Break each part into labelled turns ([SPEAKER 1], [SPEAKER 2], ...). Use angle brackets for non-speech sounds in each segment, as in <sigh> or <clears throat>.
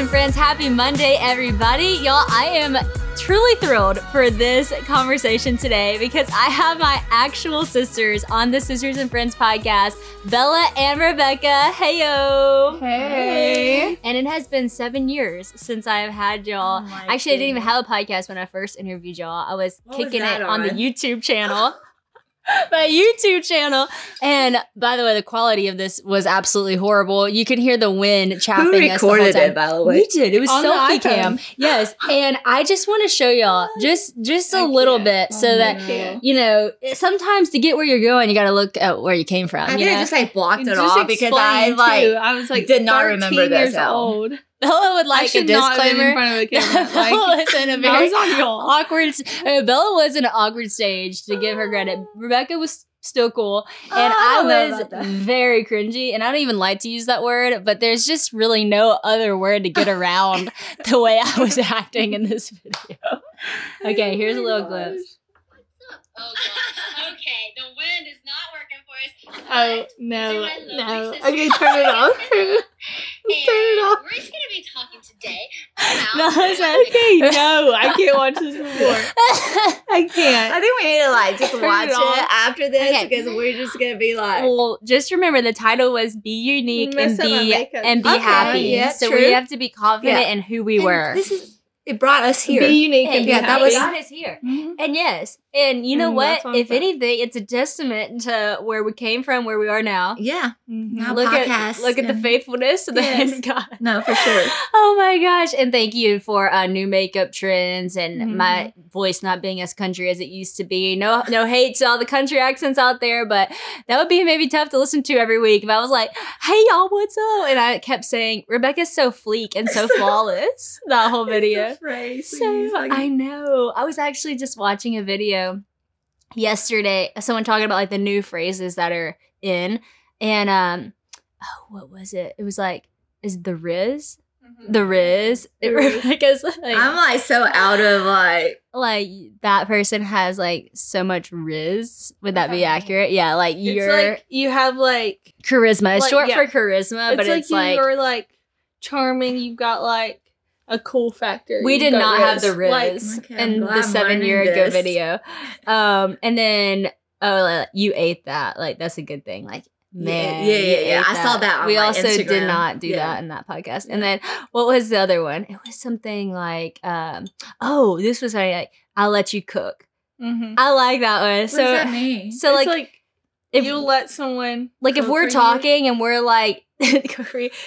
[SPEAKER 1] and friends. Happy Monday, everybody. Y'all, I am truly thrilled for this conversation today because I have my actual sisters on the Sisters and Friends podcast, Bella and Rebecca. Heyo.
[SPEAKER 2] Hey.
[SPEAKER 1] And it has been seven years since I have had y'all.
[SPEAKER 3] Oh
[SPEAKER 1] Actually, I didn't even have a podcast when I first interviewed y'all. I was
[SPEAKER 3] What
[SPEAKER 1] kicking
[SPEAKER 3] that
[SPEAKER 1] it on the? YouTube channel. <laughs> My YouTube channel. And by the way, the quality of this was absolutely horrible. You can hear the wind chapping
[SPEAKER 3] Who
[SPEAKER 1] us the whole
[SPEAKER 3] recorded it, by the way, We
[SPEAKER 1] did. It was
[SPEAKER 2] On
[SPEAKER 1] selfie cam. Yes. <gasps> And I just want to show y'all just just a
[SPEAKER 2] I
[SPEAKER 1] little
[SPEAKER 2] can't.
[SPEAKER 1] bit so
[SPEAKER 2] Oh,
[SPEAKER 1] that
[SPEAKER 2] can't.
[SPEAKER 1] you know, sometimes to get where you're going, you got to look at where you came from.
[SPEAKER 3] I
[SPEAKER 1] you know?
[SPEAKER 3] just like blocked it
[SPEAKER 2] Just
[SPEAKER 3] off because I like
[SPEAKER 2] too. I was like
[SPEAKER 3] did not remember this
[SPEAKER 2] years
[SPEAKER 3] at all.
[SPEAKER 2] old. <laughs>
[SPEAKER 1] Bella would
[SPEAKER 2] I
[SPEAKER 1] like a
[SPEAKER 2] should not have been in
[SPEAKER 1] disclaimer.
[SPEAKER 2] front of a camera. <laughs> Like,
[SPEAKER 1] Bella <laughs> was in a
[SPEAKER 2] I
[SPEAKER 1] very
[SPEAKER 2] on y'all.
[SPEAKER 1] awkward. uh, Bella was in an awkward stage to give her credit. Rebecca was still cool, and
[SPEAKER 3] Oh, I
[SPEAKER 1] I, was very cringy. And I don't even like to use that word, but there's just really no other word to get around the way I was acting in this video. Okay, here's a little glimpse.
[SPEAKER 4] Oh god. Okay, the wind is not working for us.
[SPEAKER 2] Oh no,
[SPEAKER 4] these are my
[SPEAKER 2] no. Okay, <laughs> turn it off. <laughs> Turn it. Turn it off.
[SPEAKER 4] We're just gonna be talking today about
[SPEAKER 1] No, it's <laughs> okay.
[SPEAKER 2] Okay, no, I can't watch this before. I can't.
[SPEAKER 3] I think we need to like just
[SPEAKER 2] Turn
[SPEAKER 3] watch
[SPEAKER 2] it
[SPEAKER 3] it, after this
[SPEAKER 1] Okay.
[SPEAKER 3] because we're just gonna be like
[SPEAKER 1] well, just remember the title was "Be Unique and Be and Be
[SPEAKER 3] Okay,
[SPEAKER 1] Happy."
[SPEAKER 3] yeah,
[SPEAKER 1] so
[SPEAKER 3] true.
[SPEAKER 1] we have to be confident
[SPEAKER 3] Yeah.
[SPEAKER 1] in who we
[SPEAKER 3] and
[SPEAKER 1] were.
[SPEAKER 3] This is it brought us here.
[SPEAKER 2] Be unique
[SPEAKER 1] Hey,
[SPEAKER 2] and be
[SPEAKER 3] yeah, that was-
[SPEAKER 1] God is here.
[SPEAKER 2] Mhm.
[SPEAKER 1] And yes, and you know
[SPEAKER 2] And
[SPEAKER 1] what?
[SPEAKER 2] that's
[SPEAKER 1] If
[SPEAKER 2] fact.
[SPEAKER 1] anything, it's a testament to where we came from, where we are now.
[SPEAKER 3] yeah,
[SPEAKER 2] Mhm.
[SPEAKER 3] Now
[SPEAKER 1] look at look at the faithfulness of the hand
[SPEAKER 3] Yes.
[SPEAKER 1] of God.
[SPEAKER 3] no, for sure. <laughs>
[SPEAKER 1] Oh my gosh! And thank you for uh, new makeup trends and
[SPEAKER 2] Mhm.
[SPEAKER 1] my voice not being as country as it used to be. No, no hate to all the country accents out there, but that would be maybe tough to listen to every week if I was like, "Hey y'all, what's up?" And I kept saying, "Rebecca's so fleek and so <laughs> flawless." That whole video. So I know. I was actually just watching a video yesterday. Someone talking about like the new phrases that are in, and um, oh, what was it? It was like, is the Riz, the Riz? It
[SPEAKER 2] The <laughs> Riz.
[SPEAKER 1] Rebecca's like,
[SPEAKER 3] I'm like so out of like
[SPEAKER 1] like that person has like so much Riz. Would that be accurate? Yeah, like
[SPEAKER 2] It's
[SPEAKER 1] your
[SPEAKER 2] like you have like
[SPEAKER 1] charisma. It's
[SPEAKER 2] like,
[SPEAKER 1] short
[SPEAKER 2] yeah.
[SPEAKER 1] for charisma,
[SPEAKER 2] it's
[SPEAKER 1] but
[SPEAKER 2] like
[SPEAKER 1] it's like.
[SPEAKER 2] you're like charming. You've got like a cool factor.
[SPEAKER 1] we did
[SPEAKER 2] got
[SPEAKER 1] not have the
[SPEAKER 2] Riz. Like,
[SPEAKER 1] Riz
[SPEAKER 3] Okay,
[SPEAKER 1] in the seven year ago
[SPEAKER 3] this.
[SPEAKER 1] video. Um, and then oh, like, you ate that. Like that's a good thing. Like man,
[SPEAKER 3] yeah, yeah,
[SPEAKER 1] you
[SPEAKER 3] yeah.
[SPEAKER 1] ate
[SPEAKER 3] I saw that on
[SPEAKER 1] we
[SPEAKER 3] my
[SPEAKER 1] also did not do
[SPEAKER 3] Yeah.
[SPEAKER 1] that in that podcast. And then what was the other one? It was something like, um, oh, this was like I'll let you cook.
[SPEAKER 2] mhm.
[SPEAKER 1] I like that one.
[SPEAKER 3] what
[SPEAKER 1] so
[SPEAKER 3] does that mean?
[SPEAKER 1] so
[SPEAKER 2] It's
[SPEAKER 1] like,
[SPEAKER 2] like
[SPEAKER 1] if
[SPEAKER 2] you'll let someone
[SPEAKER 1] like if we're
[SPEAKER 3] for you?
[SPEAKER 1] talking and we're like if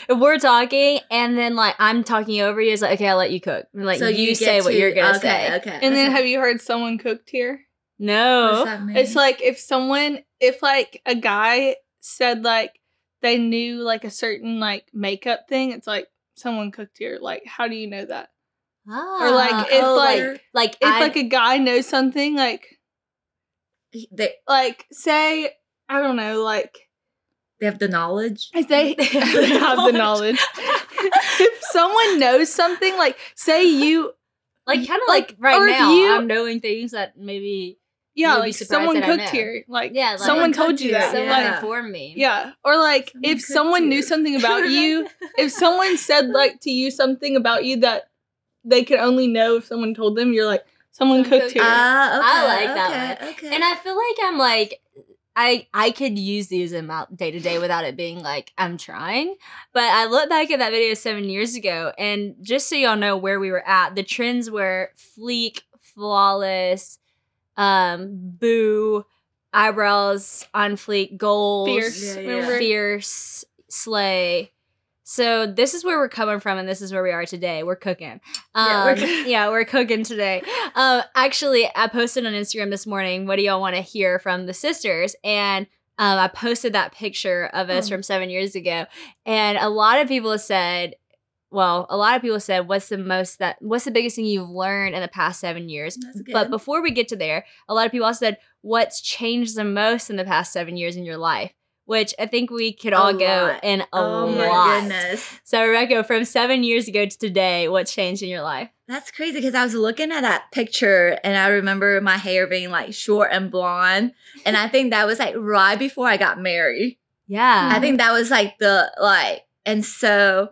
[SPEAKER 1] we're talking and then like I'm talking over you, it's like okay, I'll let you cook. Like
[SPEAKER 3] so
[SPEAKER 1] you,
[SPEAKER 3] get
[SPEAKER 1] say what you're gonna
[SPEAKER 3] okay,
[SPEAKER 1] say.
[SPEAKER 3] Okay.
[SPEAKER 2] And then have you heard someone cooked here?
[SPEAKER 3] What
[SPEAKER 1] No.
[SPEAKER 3] does that mean?
[SPEAKER 2] It's like if someone, if like a guy said like they knew like a certain like makeup thing, it's like someone cooked here. Like, how do you know that?
[SPEAKER 1] Ah,
[SPEAKER 2] like, if,
[SPEAKER 1] oh,
[SPEAKER 2] like-
[SPEAKER 1] like
[SPEAKER 2] If
[SPEAKER 1] I,
[SPEAKER 2] like a guy knows something, like
[SPEAKER 3] they
[SPEAKER 2] like say I don't know, like
[SPEAKER 3] they have the knowledge.
[SPEAKER 2] if they, <laughs> <laughs> they have the knowledge. if someone knows something, like say you,
[SPEAKER 1] like kind of
[SPEAKER 2] like,
[SPEAKER 1] like, right now
[SPEAKER 2] you-
[SPEAKER 1] I'm knowing things that maybe
[SPEAKER 2] yeah,
[SPEAKER 1] You'll
[SPEAKER 2] like
[SPEAKER 1] surprised
[SPEAKER 2] someone
[SPEAKER 1] that
[SPEAKER 2] cooked here, like
[SPEAKER 1] Yeah, like-
[SPEAKER 2] someone
[SPEAKER 3] Someone
[SPEAKER 2] told you that,
[SPEAKER 1] someone
[SPEAKER 2] like
[SPEAKER 3] yeah.
[SPEAKER 1] informed me.
[SPEAKER 2] yeah, or like
[SPEAKER 3] Someone
[SPEAKER 2] if
[SPEAKER 3] cooked
[SPEAKER 2] someone knew
[SPEAKER 3] you.
[SPEAKER 2] something about <laughs> you, if someone said like to you something about you that they could only know if someone told them, you're like someone
[SPEAKER 1] Someone
[SPEAKER 2] cooked
[SPEAKER 1] cooked
[SPEAKER 2] here.
[SPEAKER 1] you.
[SPEAKER 3] Ah, okay,
[SPEAKER 1] I like that
[SPEAKER 3] okay, Okay.
[SPEAKER 1] And I feel like I'm like I I could use these in my day to day without it being like I'm trying. But I look back at that video seven years ago, and just so y'all know where we were at, the trends were fleek, flawless, um, boo, eyebrows on fleek, goals,
[SPEAKER 2] Fierce,
[SPEAKER 3] Yeah, yeah.
[SPEAKER 1] fierce, slay. So this is where we're coming from, and this is where we are today. We're cooking. Um,
[SPEAKER 3] Yeah, we're cooking.
[SPEAKER 1] yeah, we're cooking today. Um, actually, I posted on Instagram this morning. What do y'all want to hear from the sisters? And um, I posted that picture of us
[SPEAKER 3] Oh.
[SPEAKER 1] from seven years ago, and a lot of people said, "Well, a lot of people said, what's the most that what's the biggest thing you've learned in the past seven years?" But before we get to there, a lot of people also said, "What's changed the most in the past seven years in your life?" Which I think we could
[SPEAKER 3] A
[SPEAKER 1] all go
[SPEAKER 3] lot.
[SPEAKER 1] in a
[SPEAKER 3] oh
[SPEAKER 1] lot.
[SPEAKER 3] my goodness.
[SPEAKER 1] So, Rebecca, from seven years ago to today, what's changed in your life?
[SPEAKER 3] That's crazy because I was looking at that picture and I remember my hair being like short and blonde. And I think that was like right before I got married.
[SPEAKER 1] Yeah.
[SPEAKER 3] I think that was like the like, and so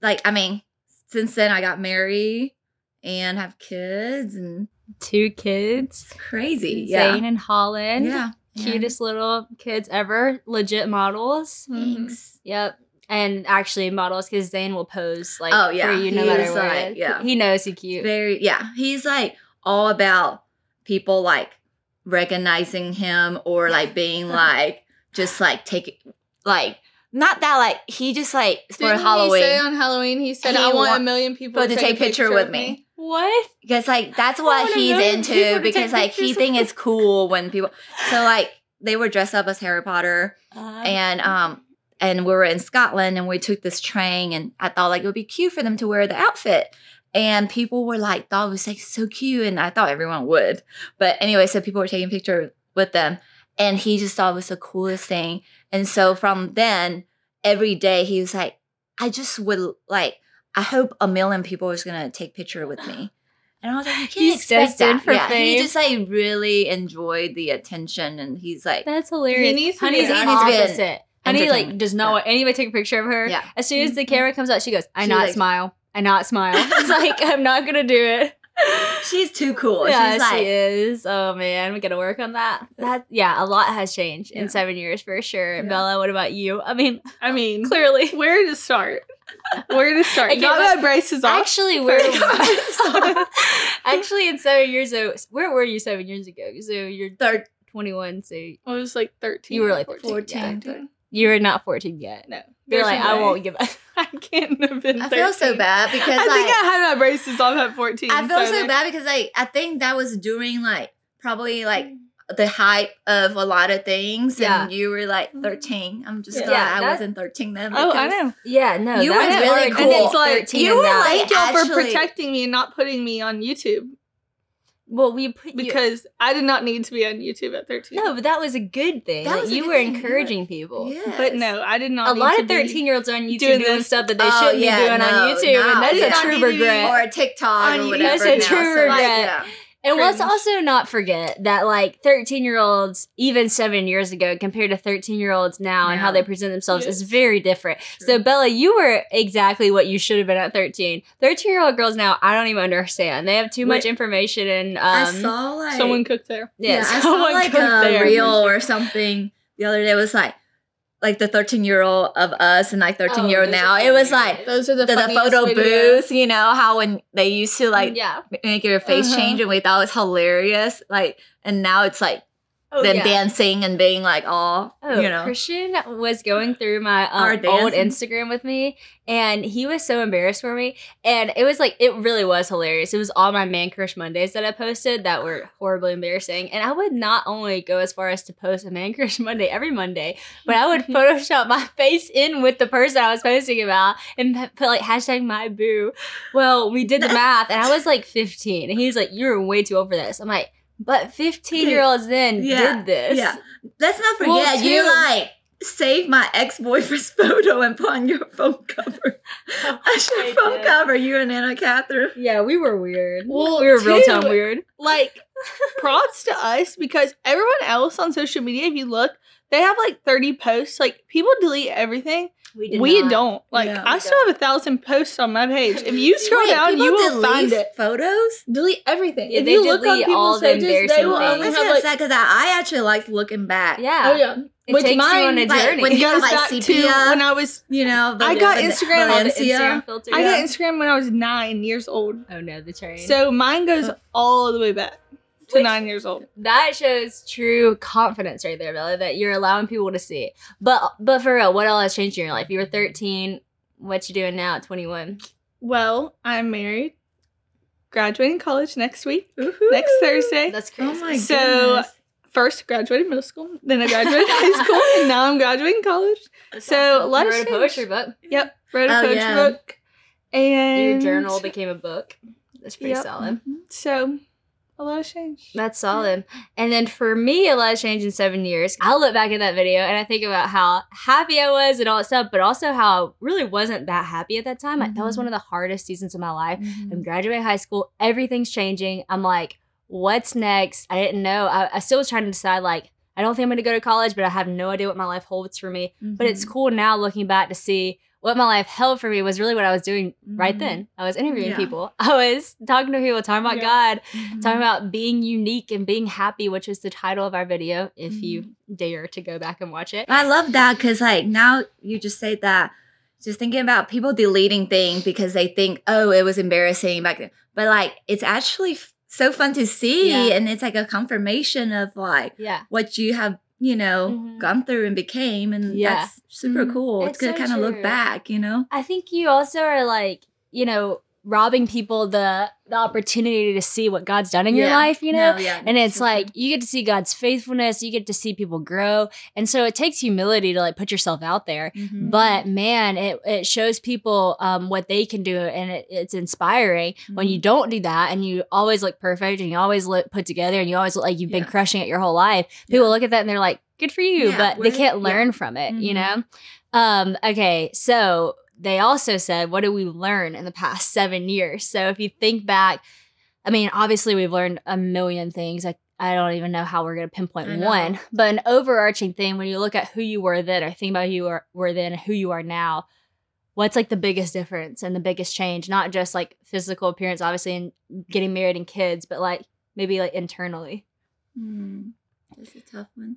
[SPEAKER 3] like, I mean, since then I got married and have kids and
[SPEAKER 1] Two kids.
[SPEAKER 3] it's crazy. Yeah.
[SPEAKER 1] Zane and Holland.
[SPEAKER 3] yeah.
[SPEAKER 1] Cutest little kids ever. Legit models.
[SPEAKER 2] Mhm.
[SPEAKER 3] Thanks.
[SPEAKER 1] Yep. And actually models because Zane will pose like
[SPEAKER 3] Oh, yeah.
[SPEAKER 1] for you no
[SPEAKER 3] He
[SPEAKER 1] matter what.
[SPEAKER 3] like, yeah.
[SPEAKER 1] He knows he's cute.
[SPEAKER 3] Very yeah. He's like all about people like recognizing him or like being <laughs> like just like taking like not that like he just like for
[SPEAKER 2] Didn't
[SPEAKER 3] Halloween.
[SPEAKER 2] He say on Halloween, he said,
[SPEAKER 3] He
[SPEAKER 2] "I want
[SPEAKER 3] wa-
[SPEAKER 2] a million people
[SPEAKER 3] to take a picture with
[SPEAKER 2] of
[SPEAKER 3] me.
[SPEAKER 1] What?
[SPEAKER 3] because like that's what he's into because like he think it's cool when people so like they were dressed up as Harry Potter
[SPEAKER 1] Uh,
[SPEAKER 3] and um and we were in Scotland and we took this train and I thought like it would be cute for them to wear the outfit. And people were like thought it was like so cute and I thought everyone would. But anyway so people were taking pictures with them and he just thought it was the coolest thing. And so from then every day he was like I just would like I hope a million people is gonna take picture with me <sighs> and I was like you can't
[SPEAKER 1] He's
[SPEAKER 3] expect
[SPEAKER 1] destined
[SPEAKER 3] that
[SPEAKER 1] for
[SPEAKER 3] yeah he just like really enjoyed the attention and he's like
[SPEAKER 1] That's hilarious.
[SPEAKER 2] He needs to
[SPEAKER 1] Honey's
[SPEAKER 2] be
[SPEAKER 1] the
[SPEAKER 3] He needs to be an
[SPEAKER 1] opposite. Honey like does not
[SPEAKER 3] Yeah.
[SPEAKER 1] want anybody take a picture of her.
[SPEAKER 3] Yeah.
[SPEAKER 1] As soon as the mm-hmm. camera comes out, she goes, "I
[SPEAKER 3] She,
[SPEAKER 1] not
[SPEAKER 3] like-
[SPEAKER 1] smile. I not smile." <laughs> it's like I'm not gonna do it. <laughs>
[SPEAKER 3] she's too cool
[SPEAKER 1] yeah,
[SPEAKER 3] she's like
[SPEAKER 1] she is. Oh man, we gotta work on that. That yeah, a lot has changed in seven years for sure.
[SPEAKER 3] Yeah.
[SPEAKER 1] Bella, what about you? I mean,
[SPEAKER 2] I mean, <laughs>
[SPEAKER 1] clearly.
[SPEAKER 2] where to start? Where to start?
[SPEAKER 1] Okay,
[SPEAKER 2] Got
[SPEAKER 1] but-
[SPEAKER 2] my braces off.
[SPEAKER 1] Actually, <laughs> we're
[SPEAKER 3] Sorry. <laughs>
[SPEAKER 1] actually in seven years ago. Where were you seven years ago? So you're
[SPEAKER 3] third
[SPEAKER 1] 21. So
[SPEAKER 2] I was like 13.
[SPEAKER 1] You were like
[SPEAKER 2] 14.
[SPEAKER 3] 14.
[SPEAKER 2] Yeah.
[SPEAKER 1] you were not 14 yet.
[SPEAKER 2] No.
[SPEAKER 1] You're like,
[SPEAKER 2] no
[SPEAKER 1] I won't give <laughs> up.
[SPEAKER 2] I can't have been 13.
[SPEAKER 3] I feel so bad because
[SPEAKER 2] I
[SPEAKER 3] like
[SPEAKER 2] think I had my braces off at 14.
[SPEAKER 3] I feel so
[SPEAKER 2] like-
[SPEAKER 3] bad because like I think that was during like probably like mm. The hype of a lot of things
[SPEAKER 1] Yeah.
[SPEAKER 3] and you were like mm-hmm. 13. I'm just
[SPEAKER 2] Yeah.
[SPEAKER 3] glad
[SPEAKER 1] Yeah,
[SPEAKER 3] I wasn't 13 then.
[SPEAKER 2] Oh, I know.
[SPEAKER 1] Yeah, no,
[SPEAKER 3] You were really
[SPEAKER 1] hard to
[SPEAKER 3] cool.
[SPEAKER 1] be
[SPEAKER 2] It's like,
[SPEAKER 1] 13
[SPEAKER 3] you were
[SPEAKER 1] that.
[SPEAKER 3] like-
[SPEAKER 2] Thank y'all for
[SPEAKER 3] actually-
[SPEAKER 2] protecting me and not putting me on YouTube
[SPEAKER 1] well, we put you,
[SPEAKER 2] because I did not need to be on YouTube at 13.
[SPEAKER 1] no, but that was a good thing.
[SPEAKER 3] That
[SPEAKER 1] That you
[SPEAKER 3] good
[SPEAKER 1] were
[SPEAKER 3] thing, yeah.
[SPEAKER 1] encouraging people.
[SPEAKER 3] Yes.
[SPEAKER 2] But no, I did not
[SPEAKER 1] A
[SPEAKER 2] need
[SPEAKER 1] lot
[SPEAKER 2] to
[SPEAKER 1] of 13 year olds are on YouTube
[SPEAKER 2] doing
[SPEAKER 1] doing, stuff that they
[SPEAKER 3] Oh,
[SPEAKER 1] shouldn't
[SPEAKER 3] yeah,
[SPEAKER 1] be doing
[SPEAKER 3] no,
[SPEAKER 1] on YouTube,
[SPEAKER 3] no.
[SPEAKER 1] and that's
[SPEAKER 2] They
[SPEAKER 1] a true
[SPEAKER 2] need to
[SPEAKER 1] regret.
[SPEAKER 3] or TikTok
[SPEAKER 2] On
[SPEAKER 3] or whatever.
[SPEAKER 1] That's a
[SPEAKER 3] now,
[SPEAKER 1] true
[SPEAKER 3] so, like,
[SPEAKER 1] regret.
[SPEAKER 3] yeah.
[SPEAKER 1] And let's also not forget that like 13 year olds, even seven years ago, compared to 13 year olds now and how they present themselves
[SPEAKER 2] Yes.
[SPEAKER 1] is very different. So, Bella, you were exactly what you should have been at 13. 13 year old girls now, I don't even understand. They have too much information and um,
[SPEAKER 3] I saw like
[SPEAKER 2] Someone cooked there.
[SPEAKER 1] yeah,
[SPEAKER 3] Yeah, I saw
[SPEAKER 1] someone
[SPEAKER 3] like
[SPEAKER 1] cooked
[SPEAKER 3] a
[SPEAKER 1] there.
[SPEAKER 3] reel or something the other day. Was like like the 13 year old of us and like 13 year old
[SPEAKER 1] Oh,
[SPEAKER 3] now. It was like
[SPEAKER 2] Those are the,
[SPEAKER 3] the, the photo
[SPEAKER 2] videos.
[SPEAKER 3] booth, you know, how when they used to like
[SPEAKER 1] yeah.
[SPEAKER 3] make your face
[SPEAKER 2] Uh-huh.
[SPEAKER 3] change and we thought it was hilarious. Like, and now it's like
[SPEAKER 1] Oh,
[SPEAKER 3] them
[SPEAKER 1] yeah.
[SPEAKER 3] dancing and being like all,
[SPEAKER 1] Oh,
[SPEAKER 3] you know.
[SPEAKER 1] Christian was going through my um, old. Instagram with me, and he was so embarrassed for me. And it was like, it really was hilarious. It was all my Man Crush Mondays that I posted that were horribly embarrassing. And I would not only go as far as to post a Man Crush Monday every Monday, but I would <laughs> Photoshop my face in with the person I was posting about and put like hashtag my boo. Well, we did the <laughs> math, and I was like 15, and he was like, You're way too old for this. I'm like, but 15 year olds then
[SPEAKER 3] Yeah,
[SPEAKER 1] did this.
[SPEAKER 3] yeah. Let's not
[SPEAKER 2] Well,
[SPEAKER 3] forget, you like saved my ex boyfriend's <laughs> photo and put on your phone cover. As <laughs> your
[SPEAKER 1] I
[SPEAKER 3] phone
[SPEAKER 1] did.
[SPEAKER 3] cover, you and Anna Catherine.
[SPEAKER 1] Yeah, we were weird.
[SPEAKER 2] Well,
[SPEAKER 1] we were real time weird.
[SPEAKER 2] Like, props to us because everyone else on social media, if you look, they have like 30 posts. Like, people delete everything.
[SPEAKER 1] We
[SPEAKER 2] we don't. Like,
[SPEAKER 3] Yeah,
[SPEAKER 2] I
[SPEAKER 1] we
[SPEAKER 2] still have a thousand posts on my page. If you <laughs> scroll
[SPEAKER 3] Wait,
[SPEAKER 2] down, you will find it.
[SPEAKER 3] Photos?
[SPEAKER 2] Delete everything.
[SPEAKER 1] Yeah,
[SPEAKER 2] if
[SPEAKER 1] they
[SPEAKER 2] you look on
[SPEAKER 1] delete all
[SPEAKER 2] people's
[SPEAKER 1] the
[SPEAKER 2] pages, they
[SPEAKER 1] embarrassing
[SPEAKER 2] will
[SPEAKER 1] things.
[SPEAKER 2] only
[SPEAKER 3] That's
[SPEAKER 2] have
[SPEAKER 3] kind of
[SPEAKER 2] like,
[SPEAKER 3] sad because I, I actually like looking back.
[SPEAKER 1] Yeah.
[SPEAKER 2] oh yeah,
[SPEAKER 1] It
[SPEAKER 2] Which
[SPEAKER 1] takes you on a
[SPEAKER 2] mine,
[SPEAKER 3] like,
[SPEAKER 1] journey.
[SPEAKER 3] when
[SPEAKER 2] it
[SPEAKER 3] you have,
[SPEAKER 2] goes
[SPEAKER 3] like,
[SPEAKER 2] back to when I was.
[SPEAKER 3] You know,
[SPEAKER 2] I got
[SPEAKER 3] Val-
[SPEAKER 2] Instagram-
[SPEAKER 1] the Instagram filters.
[SPEAKER 2] I
[SPEAKER 3] Yeah.
[SPEAKER 2] got Instagram when I was nine years old.
[SPEAKER 1] oh no, the train.
[SPEAKER 2] So mine goes
[SPEAKER 3] Uh,
[SPEAKER 2] all the way back to
[SPEAKER 1] Which-
[SPEAKER 2] nine years old.
[SPEAKER 1] that shows true confidence right there, Bella, that you're allowing people to see. But but for real, what all has changed in your life? You were 13. What you doing now at 21?
[SPEAKER 2] Well, I'm married, graduating college next week,
[SPEAKER 3] Woohoo.
[SPEAKER 2] next Thursday.
[SPEAKER 1] That's
[SPEAKER 3] Oh
[SPEAKER 1] crazy.
[SPEAKER 3] my
[SPEAKER 2] So-
[SPEAKER 3] goodness.
[SPEAKER 2] First graduated middle school, then I graduated <laughs> high school, and now I'm graduating college.
[SPEAKER 1] That's
[SPEAKER 2] so,
[SPEAKER 1] awesome.
[SPEAKER 2] let
[SPEAKER 1] You
[SPEAKER 2] us
[SPEAKER 1] wrote a poetry book.
[SPEAKER 2] Yep, wrote a
[SPEAKER 3] Oh,
[SPEAKER 2] poetry
[SPEAKER 3] yeah.
[SPEAKER 2] book, and
[SPEAKER 1] Your journal became a book. That's pretty
[SPEAKER 2] Yep.
[SPEAKER 1] solid.
[SPEAKER 2] So a lot of change.
[SPEAKER 1] That's solid. And then for me, a lot of change in seven years. I look back at that video and I think about how happy I was and all that stuff, but also how I really wasn't that happy at that time. Like, that was
[SPEAKER 3] Mhm.
[SPEAKER 1] one of the hardest seasons of my life.
[SPEAKER 3] Mhm.
[SPEAKER 1] I'm graduating high school, everything's changing. I'm like, what's next? I didn't know. I, I still was trying to decide, like, I don't think I'm going to go to college, but I have no idea what my life holds for me. But it's
[SPEAKER 3] Mhm.
[SPEAKER 1] cool now looking back to see what my life held for me was really what I was doing right
[SPEAKER 3] Mhm.
[SPEAKER 1] then. I was interviewing
[SPEAKER 3] Yeah.
[SPEAKER 1] people. <laughs> I was talking to people, talking about
[SPEAKER 2] Yeah.
[SPEAKER 1] God,
[SPEAKER 3] Mhm.
[SPEAKER 1] talking about being unique and being happy, which is the title of our video. If you
[SPEAKER 3] Mm-hmm.
[SPEAKER 1] dare to go back and watch it.
[SPEAKER 3] I love that because like now you just say that. Just thinking about people deleting things because they think, oh, it was embarrassing back then. But like, it's actually f- so fun to see,
[SPEAKER 1] Yeah.
[SPEAKER 3] and it's like a confirmation of like
[SPEAKER 1] Yeah.
[SPEAKER 3] what you have, you know,
[SPEAKER 1] Mhm.
[SPEAKER 3] gone through and became, and
[SPEAKER 1] Yeah.
[SPEAKER 3] that's super
[SPEAKER 2] Mhm.
[SPEAKER 3] cool. It's,
[SPEAKER 1] It's
[SPEAKER 3] good to kind of look back, you know.
[SPEAKER 1] I think you also are like, you know, robbing people the the opportunity to see what God's done in your life, you know?
[SPEAKER 3] No, yeah,
[SPEAKER 1] And it's like you get to see God's faithfulness, you get to see people grow. And so it takes humility to like put yourself out there.
[SPEAKER 3] Mhm.
[SPEAKER 1] But man, it, it shows people um, what they can do and it, it's inspiring when
[SPEAKER 3] Mm-hmm.
[SPEAKER 1] you don't do that and you always look perfect and you always look put together and you always look like you've been crushing it your whole life. People
[SPEAKER 3] Yeah.
[SPEAKER 1] look at that and they're like, good for you,
[SPEAKER 3] Yeah,
[SPEAKER 1] but they can't
[SPEAKER 3] yeah.
[SPEAKER 1] learn from it, you
[SPEAKER 3] Mhm.
[SPEAKER 1] know? Um, okay, so they also said, what did we learn in the past <laughs> seven years? So if you think back, I mean, obviously we've learned a million things. I, I don't even know how we're going to pinpoint one, but an overarching thing when you look at who you were then or think about who you were, were then and who you are now, what's like the biggest difference and the biggest change? Not just like physical appearance, obviously, and getting married and kids, but like maybe like internally.
[SPEAKER 3] Mm, that's a tough one.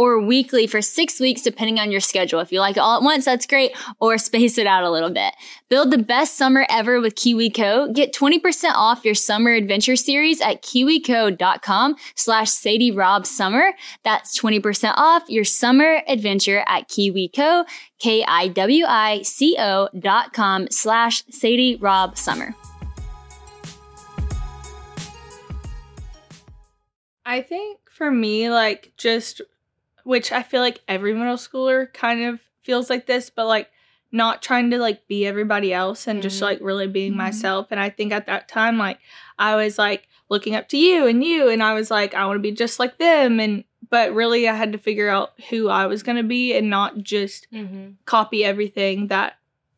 [SPEAKER 1] or weekly for six weeks, depending on your schedule. If you like it all at once, that's great, or space it out a little bit. Build the best summer ever with KiwiCo. Get 20% off your summer adventure series at kiwico.com slash Sadie Rob Summer. That's 20% off your summer adventure at KiwiCo, K-I-W-I-C-O dot com slash Sadie Rob Summer.
[SPEAKER 2] I think for me, like just which I feel like every middle schooler kind of feels like this, but like not trying to like be everybody else and just
[SPEAKER 1] Mhm.
[SPEAKER 2] like really being
[SPEAKER 3] Mhm.
[SPEAKER 2] myself. And I think at that time, like I was like looking up to you and you, and I was like, I want to be just like them. And but really, I had to figure out who I was gonna be and not just copy everything that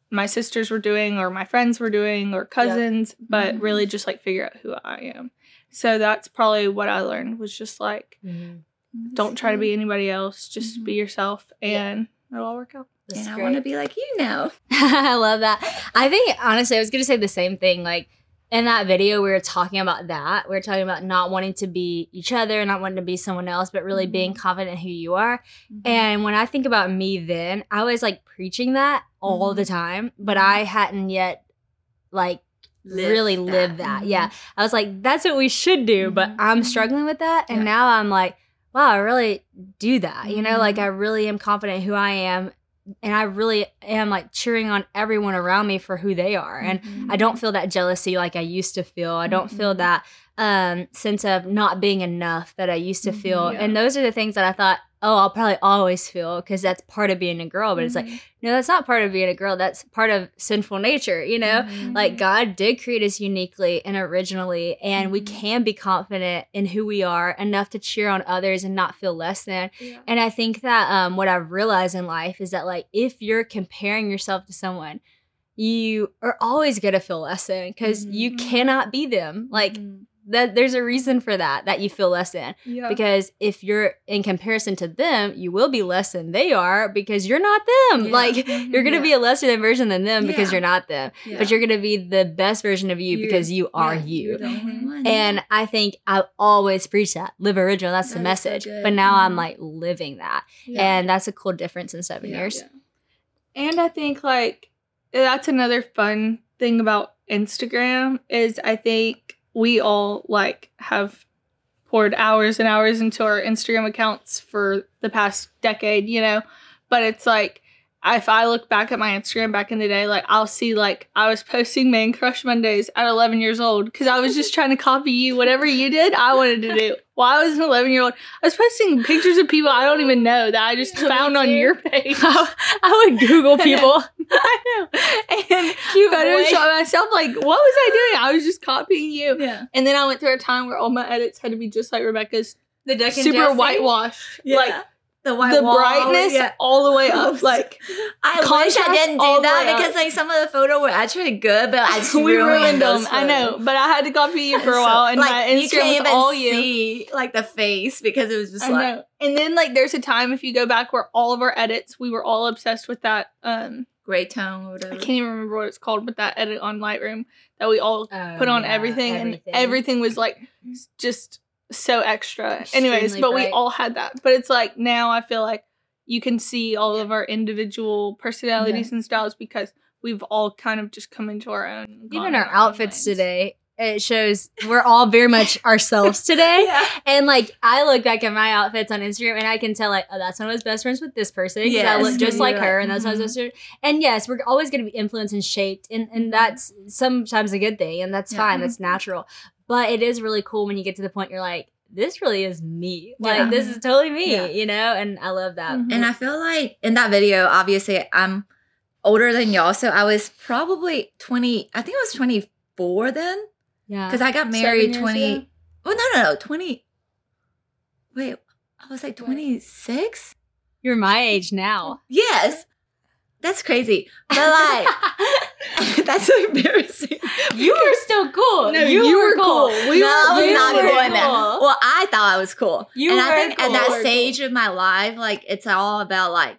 [SPEAKER 2] my sisters were doing or my friends were doing or cousins, but
[SPEAKER 3] Mhm.
[SPEAKER 2] really just like figure out who I am. So that's probably what I learned was just like don't try to be anybody else, just be mm-hmm. yourself and it'll all work out.
[SPEAKER 3] And I want to be like you now. <laughs> <laughs>
[SPEAKER 1] I love that. I think honestly, I was gonna say the same thing. Like in that video, we were talking about that. We were talking about not wanting to be each other, not wanting to be someone else, but really being mm-hmm. confident in who you are. Mm-hmm. And when I think about me then, I was like preaching that all the time, but I hadn't yet like
[SPEAKER 3] Live
[SPEAKER 1] really
[SPEAKER 3] that.
[SPEAKER 1] lived that.
[SPEAKER 3] Mhm.
[SPEAKER 1] Yeah. I was like, that's what we should do, but
[SPEAKER 3] Mhm.
[SPEAKER 1] I'm struggling with that. And
[SPEAKER 3] Yeah.
[SPEAKER 1] now I'm like, wow, I really do that. You know, like
[SPEAKER 3] Mhm.
[SPEAKER 1] I really am confident who I am. And I really am like cheering on everyone around me for who they are. And
[SPEAKER 3] Mhm.
[SPEAKER 1] I don't feel that jealousy like I used to feel. I don't feel
[SPEAKER 3] Mhm.
[SPEAKER 1] that um sense of not being enough that I used to feel.
[SPEAKER 2] yeah.
[SPEAKER 1] And those are the things that I thought, oh, I'll probably always feel because that's part of being a girl. But it's like,
[SPEAKER 3] Mhm.
[SPEAKER 1] no, that's not part of being a girl. That's part of sinful nature, you know?
[SPEAKER 3] Mhm.
[SPEAKER 1] Like God did create us uniquely and originally, and we
[SPEAKER 3] Mhm.
[SPEAKER 1] can be confident in who we are enough to cheer on others and not feel less than. And I think that um, what I've realized in life is that like if you're comparing yourself to someone, you are always gonna feel less than because you
[SPEAKER 2] Mhm.
[SPEAKER 1] cannot be them. Like
[SPEAKER 3] Mhm.
[SPEAKER 1] That, there's a reason for that that you feel less than
[SPEAKER 2] Yeah.
[SPEAKER 1] because if you're in comparison to them, you will be less than they are because you're not them.
[SPEAKER 3] Yeah.
[SPEAKER 1] Like <laughs>
[SPEAKER 2] Mhm.
[SPEAKER 1] you're gonna
[SPEAKER 3] Yeah.
[SPEAKER 1] be a lesser than version than them because you're not them. But you're gonna be the best version of you
[SPEAKER 3] You're-
[SPEAKER 1] because you are you.
[SPEAKER 3] you're the only one.
[SPEAKER 1] And I think I always preach that live original. That's the
[SPEAKER 3] That so
[SPEAKER 1] message.
[SPEAKER 3] good.
[SPEAKER 1] but now I'm
[SPEAKER 3] Mhm.
[SPEAKER 1] like living that, and that's a cool difference in seven years.
[SPEAKER 2] And I think like that's another fun thing about Instagram is I think we all like have poured hours and hours into our Instagram accounts for the past decade, you know. But it's like if I look back at my Instagram back in the day, like I'll see like I was posting Man Crush Mondays at 11 years old because I was just trying to copy you. Whatever you did, I wanted to do. While I was an 11 year old, I was posting pictures of people I don't even know that I just <laughs> found on your <laughs> page.
[SPEAKER 1] I, I would Google <laughs> people.
[SPEAKER 2] I know. And
[SPEAKER 1] Cute boy.
[SPEAKER 2] Photoshop myself, like, what was I doing? I was just copying you.
[SPEAKER 3] yeah.
[SPEAKER 2] And then I went through a time where all my edits had to be just like Rebecca's,
[SPEAKER 3] The duck and
[SPEAKER 2] super
[SPEAKER 3] Jesse.
[SPEAKER 2] whitewashed.
[SPEAKER 3] Yeah.
[SPEAKER 2] Like
[SPEAKER 3] the white
[SPEAKER 2] the
[SPEAKER 3] wall,
[SPEAKER 2] brightness
[SPEAKER 3] Yeah.
[SPEAKER 2] all the way up. <laughs> Like
[SPEAKER 3] I wish I didn't do that because like some of the photo were actually good, but I <laughs> just
[SPEAKER 2] we ruined them.
[SPEAKER 3] those
[SPEAKER 2] I know. But I had to copy you for a <laughs>
[SPEAKER 3] So,
[SPEAKER 2] while and my
[SPEAKER 3] you
[SPEAKER 2] Instagram
[SPEAKER 3] can't
[SPEAKER 2] was
[SPEAKER 3] even
[SPEAKER 2] all you.
[SPEAKER 3] see like the face because it was just
[SPEAKER 2] I
[SPEAKER 3] like
[SPEAKER 2] know. And then like there's a time if you go back where all of our edits, we were all obsessed with that um
[SPEAKER 3] gray tone or whatever.
[SPEAKER 2] I can't even remember what it's called, but that edit on Lightroom that we all put on everything, and everything was like <clears throat> just so extra. Anyways,
[SPEAKER 1] Extremely
[SPEAKER 2] but we all had that. But it's like now I feel like you can see all of our individual personalities and styles because we've all kind of just come into our own.
[SPEAKER 1] Even
[SPEAKER 2] in
[SPEAKER 1] our outfits today, it shows we're all very much <laughs> ourselves today.
[SPEAKER 3] yeah.
[SPEAKER 1] And like I look back at my outfits on Instagram and I can tell like, oh, that's when I was best friends with this person. Because I look just like
[SPEAKER 3] like,
[SPEAKER 1] her and that's when I was
[SPEAKER 3] mhm.
[SPEAKER 1] best friends. And yes, we're always gonna be influenced and shaped. And and that's sometimes a good thing and that's
[SPEAKER 3] Yeah.
[SPEAKER 1] fine. That's natural. But it is really cool when you get to the point you're like, this really is me. Like
[SPEAKER 3] Yeah.
[SPEAKER 1] this is totally me,
[SPEAKER 3] Yeah.
[SPEAKER 1] you know? And I love that.
[SPEAKER 2] Mhm.
[SPEAKER 3] And I feel like in that video, obviously, I'm older than y'all, so I was probably 20. I think I was 24 then
[SPEAKER 1] Yeah.
[SPEAKER 3] because I got married 20.
[SPEAKER 2] ago?
[SPEAKER 3] Oh no, no, no, 20. Wait, I was like 26.
[SPEAKER 1] You're my age now.
[SPEAKER 3] Yes, that's crazy. But like, <laughs> <laughs> that's so embarrassing.
[SPEAKER 1] you were still cool.
[SPEAKER 2] No, you were cool. We
[SPEAKER 3] no,
[SPEAKER 2] were-
[SPEAKER 3] I was not
[SPEAKER 2] were
[SPEAKER 3] cool in that.
[SPEAKER 1] cool.
[SPEAKER 3] Well, I thought I was cool.
[SPEAKER 1] You
[SPEAKER 3] and I
[SPEAKER 1] were
[SPEAKER 3] think
[SPEAKER 1] cool.
[SPEAKER 3] at that
[SPEAKER 2] were
[SPEAKER 3] stage of my life, like it's all about like,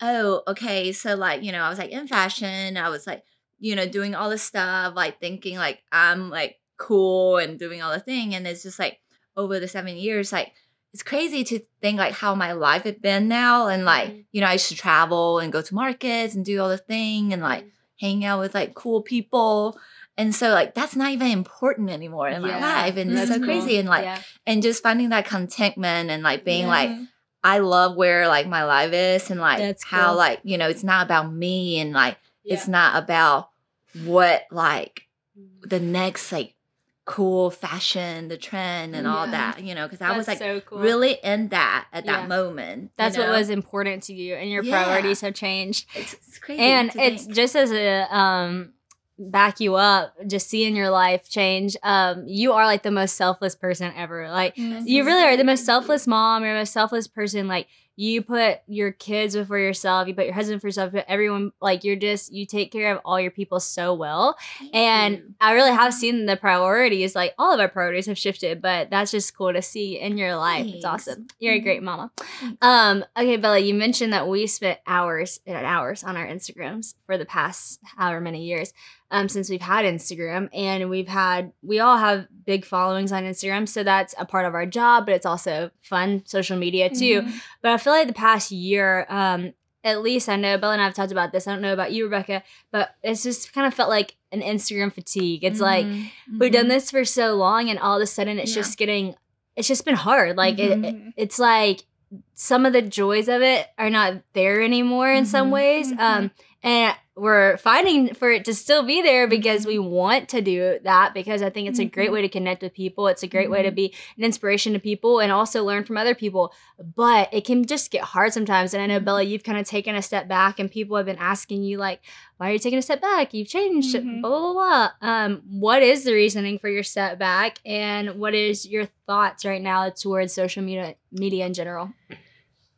[SPEAKER 3] oh, okay, so like, you know, I was like in fashion. I was like, you know, doing all this stuff, like thinking like I'm like cool and doing all the thing. And it's just like over the seven years, like it's crazy to think like how my life had been now. And like,
[SPEAKER 1] Mhm.
[SPEAKER 3] you know, I used to travel and go to markets and do all the thing and like hang out with like cool people. And so like that's not even important anymore in
[SPEAKER 1] Yeah,
[SPEAKER 3] my life. And it's so
[SPEAKER 1] cool.
[SPEAKER 3] crazy. And like
[SPEAKER 1] Yeah.
[SPEAKER 3] and just finding that contentment and like being
[SPEAKER 2] Yeah.
[SPEAKER 3] like I love where like my life is and like
[SPEAKER 1] That's
[SPEAKER 3] how
[SPEAKER 1] cool.
[SPEAKER 3] like you know it's not about me and like it's not about what like mm. the next like cool fashion the trend and all that you know because I was like
[SPEAKER 1] so cool.
[SPEAKER 3] really in that at
[SPEAKER 1] Yeah.
[SPEAKER 3] that moment you
[SPEAKER 1] That's what was important to you, and your
[SPEAKER 3] Yeah.
[SPEAKER 1] priorities have changed.
[SPEAKER 3] it's, it's crazy
[SPEAKER 1] and it's
[SPEAKER 3] think.
[SPEAKER 1] just as a um back you up just seeing your life change um you are like the most selfless person ever like you really are the most selfless mom you're the most selfless person like you put your kids before yourself you put your husband first yourself, you put everyone like you're just you take care of all your people so well
[SPEAKER 3] Thank
[SPEAKER 1] and
[SPEAKER 3] you.
[SPEAKER 1] I really have seen the priorities. Like all of our priorities have shifted, but that's just cool to see in your life. It's awesome. You're a great mama.
[SPEAKER 3] Thanks.
[SPEAKER 1] Um, okay, Bella, you mentioned that we spent hours and hours on our Instagrams for the past however many years. Um, since we've had Instagram and we've had we all have big followings on Instagram, so that's a part of our job, but it's also fun social media too.
[SPEAKER 2] Mhm.
[SPEAKER 1] But I feel like the past year, um, at least I know Bella and I have talked about this. I don't know about you, Rebecca, but it's just kind of felt like an Instagram fatigue. It's like
[SPEAKER 3] Mhm.
[SPEAKER 1] we've done
[SPEAKER 3] Mhm.
[SPEAKER 1] this for so long, and all of a sudden it's
[SPEAKER 3] Yeah.
[SPEAKER 1] just getting, it's just been hard. Like it, it,
[SPEAKER 2] Mhm.
[SPEAKER 1] it's like some of the joys of it are not there anymore in some
[SPEAKER 3] Mhm.
[SPEAKER 1] ways. Um, and we're fighting for it to still be there because
[SPEAKER 3] Mhm.
[SPEAKER 1] we want to do that because I think it's a great
[SPEAKER 2] Mhm.
[SPEAKER 1] way to connect with people. It's a great way to
[SPEAKER 3] Mhm.
[SPEAKER 1] be an inspiration to people and also learn from other people. But it can just get hard sometimes. And I know. Bella, you've kind of taken a step back, and people have been asking you like, "Why are you taking a step back? You've changed."
[SPEAKER 2] Mhm.
[SPEAKER 1] Blah blah blah. blah. Um, what is the reasoning for your step back, and what is your thoughts right now towards social media media in general?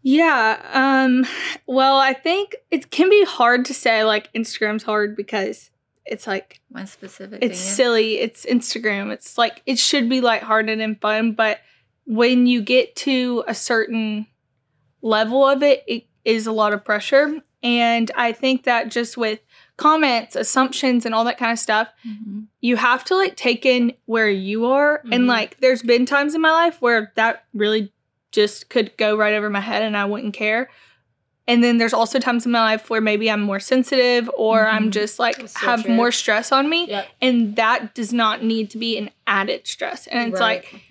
[SPEAKER 2] Yeah. Um well, I think it can be hard to say like Instagram's hard because it's like
[SPEAKER 3] one specific
[SPEAKER 2] it's
[SPEAKER 3] thing,
[SPEAKER 2] silly. It's Instagram. It's like it should be lighthearted and fun, but when you get to a certain level of it, it is a lot of pressure. And I think that just with comments, assumptions, and all that kind of stuff,
[SPEAKER 3] Mhm.
[SPEAKER 2] you have to like take in where you are.
[SPEAKER 1] Mhm.
[SPEAKER 2] And like, there's been times in my life where that really just could go right over my head and I wouldn't care. And then there's also times in my life where maybe I'm more sensitive or I'm
[SPEAKER 3] Mhm.
[SPEAKER 2] just like
[SPEAKER 1] so
[SPEAKER 2] have
[SPEAKER 1] true.
[SPEAKER 2] more stress on me.
[SPEAKER 1] Yep.
[SPEAKER 2] And that does not need to be an added stress. And it's
[SPEAKER 1] Right.
[SPEAKER 2] like,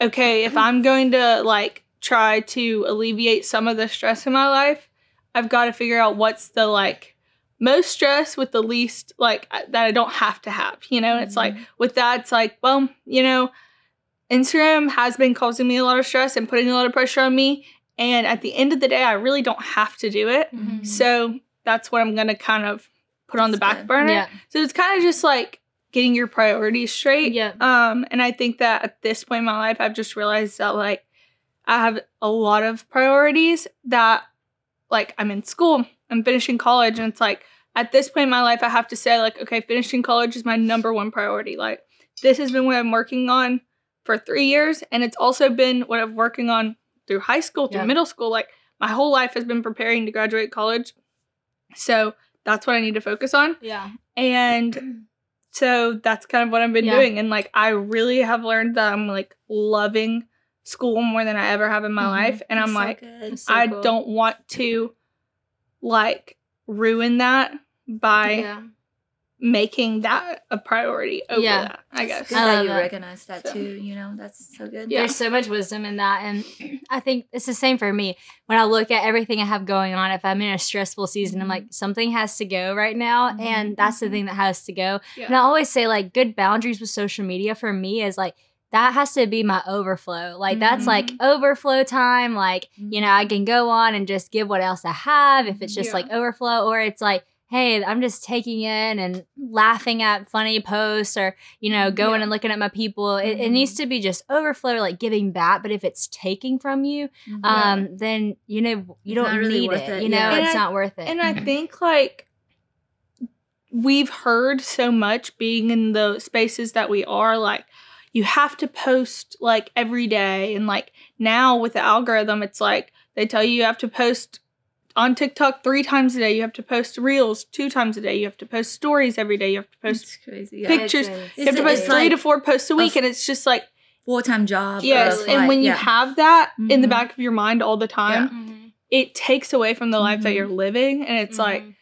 [SPEAKER 2] okay, if I'm going to like try to alleviate some of the stress in my life, I've got to figure out what's the like most stress with the least like that I don't have to have, you know? And it's like with that, it's like, well, you know, Instagram has been causing me a lot of stress and putting a lot of pressure on me. And at the end of the day, I really don't have to do it.
[SPEAKER 3] Mhm.
[SPEAKER 2] So that's what I'm gonna kind of put on the back
[SPEAKER 3] good.
[SPEAKER 2] burner.
[SPEAKER 1] Yeah.
[SPEAKER 2] So it's kind of just like getting your priorities straight.
[SPEAKER 1] Yeah.
[SPEAKER 2] Um, and I think that at this point in my life, I've just realized that like I have a lot of priorities that like I'm in school, I'm finishing college, and it's like at this point in my life, I have to say, like, okay, finishing college is my number one priority. Like, this has been what I'm working on for three years, and it's also been what I'm working on through high school, through
[SPEAKER 1] Yeah.
[SPEAKER 2] middle school. Like, my whole life has been preparing to graduate college. So that's what I need to focus on.
[SPEAKER 1] Yeah.
[SPEAKER 2] And <clears throat> so that's kind of what I've been
[SPEAKER 1] Yeah.
[SPEAKER 2] doing. And like, I really have learned that I'm like loving school more than I ever have in my
[SPEAKER 3] Mhm.
[SPEAKER 2] life. And I'm
[SPEAKER 3] so
[SPEAKER 2] like.
[SPEAKER 1] So
[SPEAKER 2] I
[SPEAKER 1] cool.
[SPEAKER 2] don't want to like ruin that by
[SPEAKER 1] Yeah.
[SPEAKER 2] Making that a priority over
[SPEAKER 1] Yeah.
[SPEAKER 2] that, I
[SPEAKER 3] It's
[SPEAKER 2] guess.
[SPEAKER 3] good
[SPEAKER 1] I
[SPEAKER 3] that you
[SPEAKER 1] that.
[SPEAKER 3] recognize that
[SPEAKER 2] So-
[SPEAKER 3] too. You know, that's so good.
[SPEAKER 2] Yeah.
[SPEAKER 1] There's so much wisdom in that. And <clears throat> I think it's the same for me. When I look at everything I have going on, if I'm in a stressful season, I'm like, something has to go right now.
[SPEAKER 3] Mhm.
[SPEAKER 1] And that's the thing that has to go.
[SPEAKER 2] Yeah.
[SPEAKER 1] And I always say, like, good boundaries with social media for me is like, that has to be my overflow. Like, that's like
[SPEAKER 2] Mhm.
[SPEAKER 1] overflow time. Like, you know, I can go on and just give what else I have if it's just
[SPEAKER 2] Yeah.
[SPEAKER 1] like overflow, or it's like, hey, I'm just taking in and laughing at funny posts or, you know, going
[SPEAKER 2] Yeah.
[SPEAKER 1] and looking at my people. It, it
[SPEAKER 3] Mhm.
[SPEAKER 1] needs to be just overflow, like giving back. But if it's taking from you,
[SPEAKER 3] Mhm.
[SPEAKER 1] um, then, you know, you
[SPEAKER 3] It's
[SPEAKER 1] don't
[SPEAKER 3] really
[SPEAKER 1] need it.
[SPEAKER 3] it,
[SPEAKER 1] You know,
[SPEAKER 3] yeah.
[SPEAKER 1] It's
[SPEAKER 2] I-
[SPEAKER 1] not worth it.
[SPEAKER 2] And I think like we've heard so much being in the spaces that we are like you have to post like every day and like now with the algorithm it's like they tell you you have to post on TikTok 3 times a day you have to post reels 2 times a day you have to post stories every day you have to post
[SPEAKER 3] it's crazy. Yeah.
[SPEAKER 2] pictures.
[SPEAKER 1] It's-
[SPEAKER 2] you have to post
[SPEAKER 3] it's
[SPEAKER 2] 3 to 4 posts a week
[SPEAKER 3] f-
[SPEAKER 2] and it's just like
[SPEAKER 3] Full time job.
[SPEAKER 2] yes
[SPEAKER 3] of,
[SPEAKER 2] and
[SPEAKER 3] like,
[SPEAKER 2] when you
[SPEAKER 3] yeah.
[SPEAKER 2] have that in the
[SPEAKER 3] Mhm.
[SPEAKER 2] back of your mind all the time
[SPEAKER 1] Mhm.
[SPEAKER 2] it takes away from the life that
[SPEAKER 3] Mhm.
[SPEAKER 2] you're living and it's like
[SPEAKER 1] Mhm.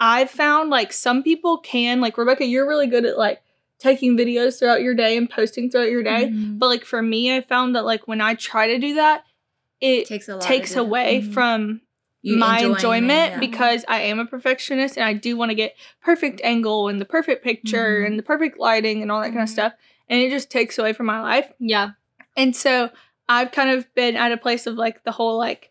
[SPEAKER 2] I've found like some people can, like Rebecca, you're really good at like taking videos throughout your day and posting throughout your day. But like for me, I found that like when I try to do that, it
[SPEAKER 3] takes a lot.
[SPEAKER 2] takes
[SPEAKER 3] of it.
[SPEAKER 2] away from
[SPEAKER 3] You
[SPEAKER 2] my
[SPEAKER 3] it,
[SPEAKER 2] enjoyment
[SPEAKER 3] yeah.
[SPEAKER 2] because I am a perfectionist and I do want to get perfect angle and the perfect picture
[SPEAKER 3] Mhm.
[SPEAKER 2] and the perfect lighting and all that kind of stuff. And it just takes away from my life.
[SPEAKER 1] Yeah.
[SPEAKER 2] And so I've kind of been at a place of like the whole like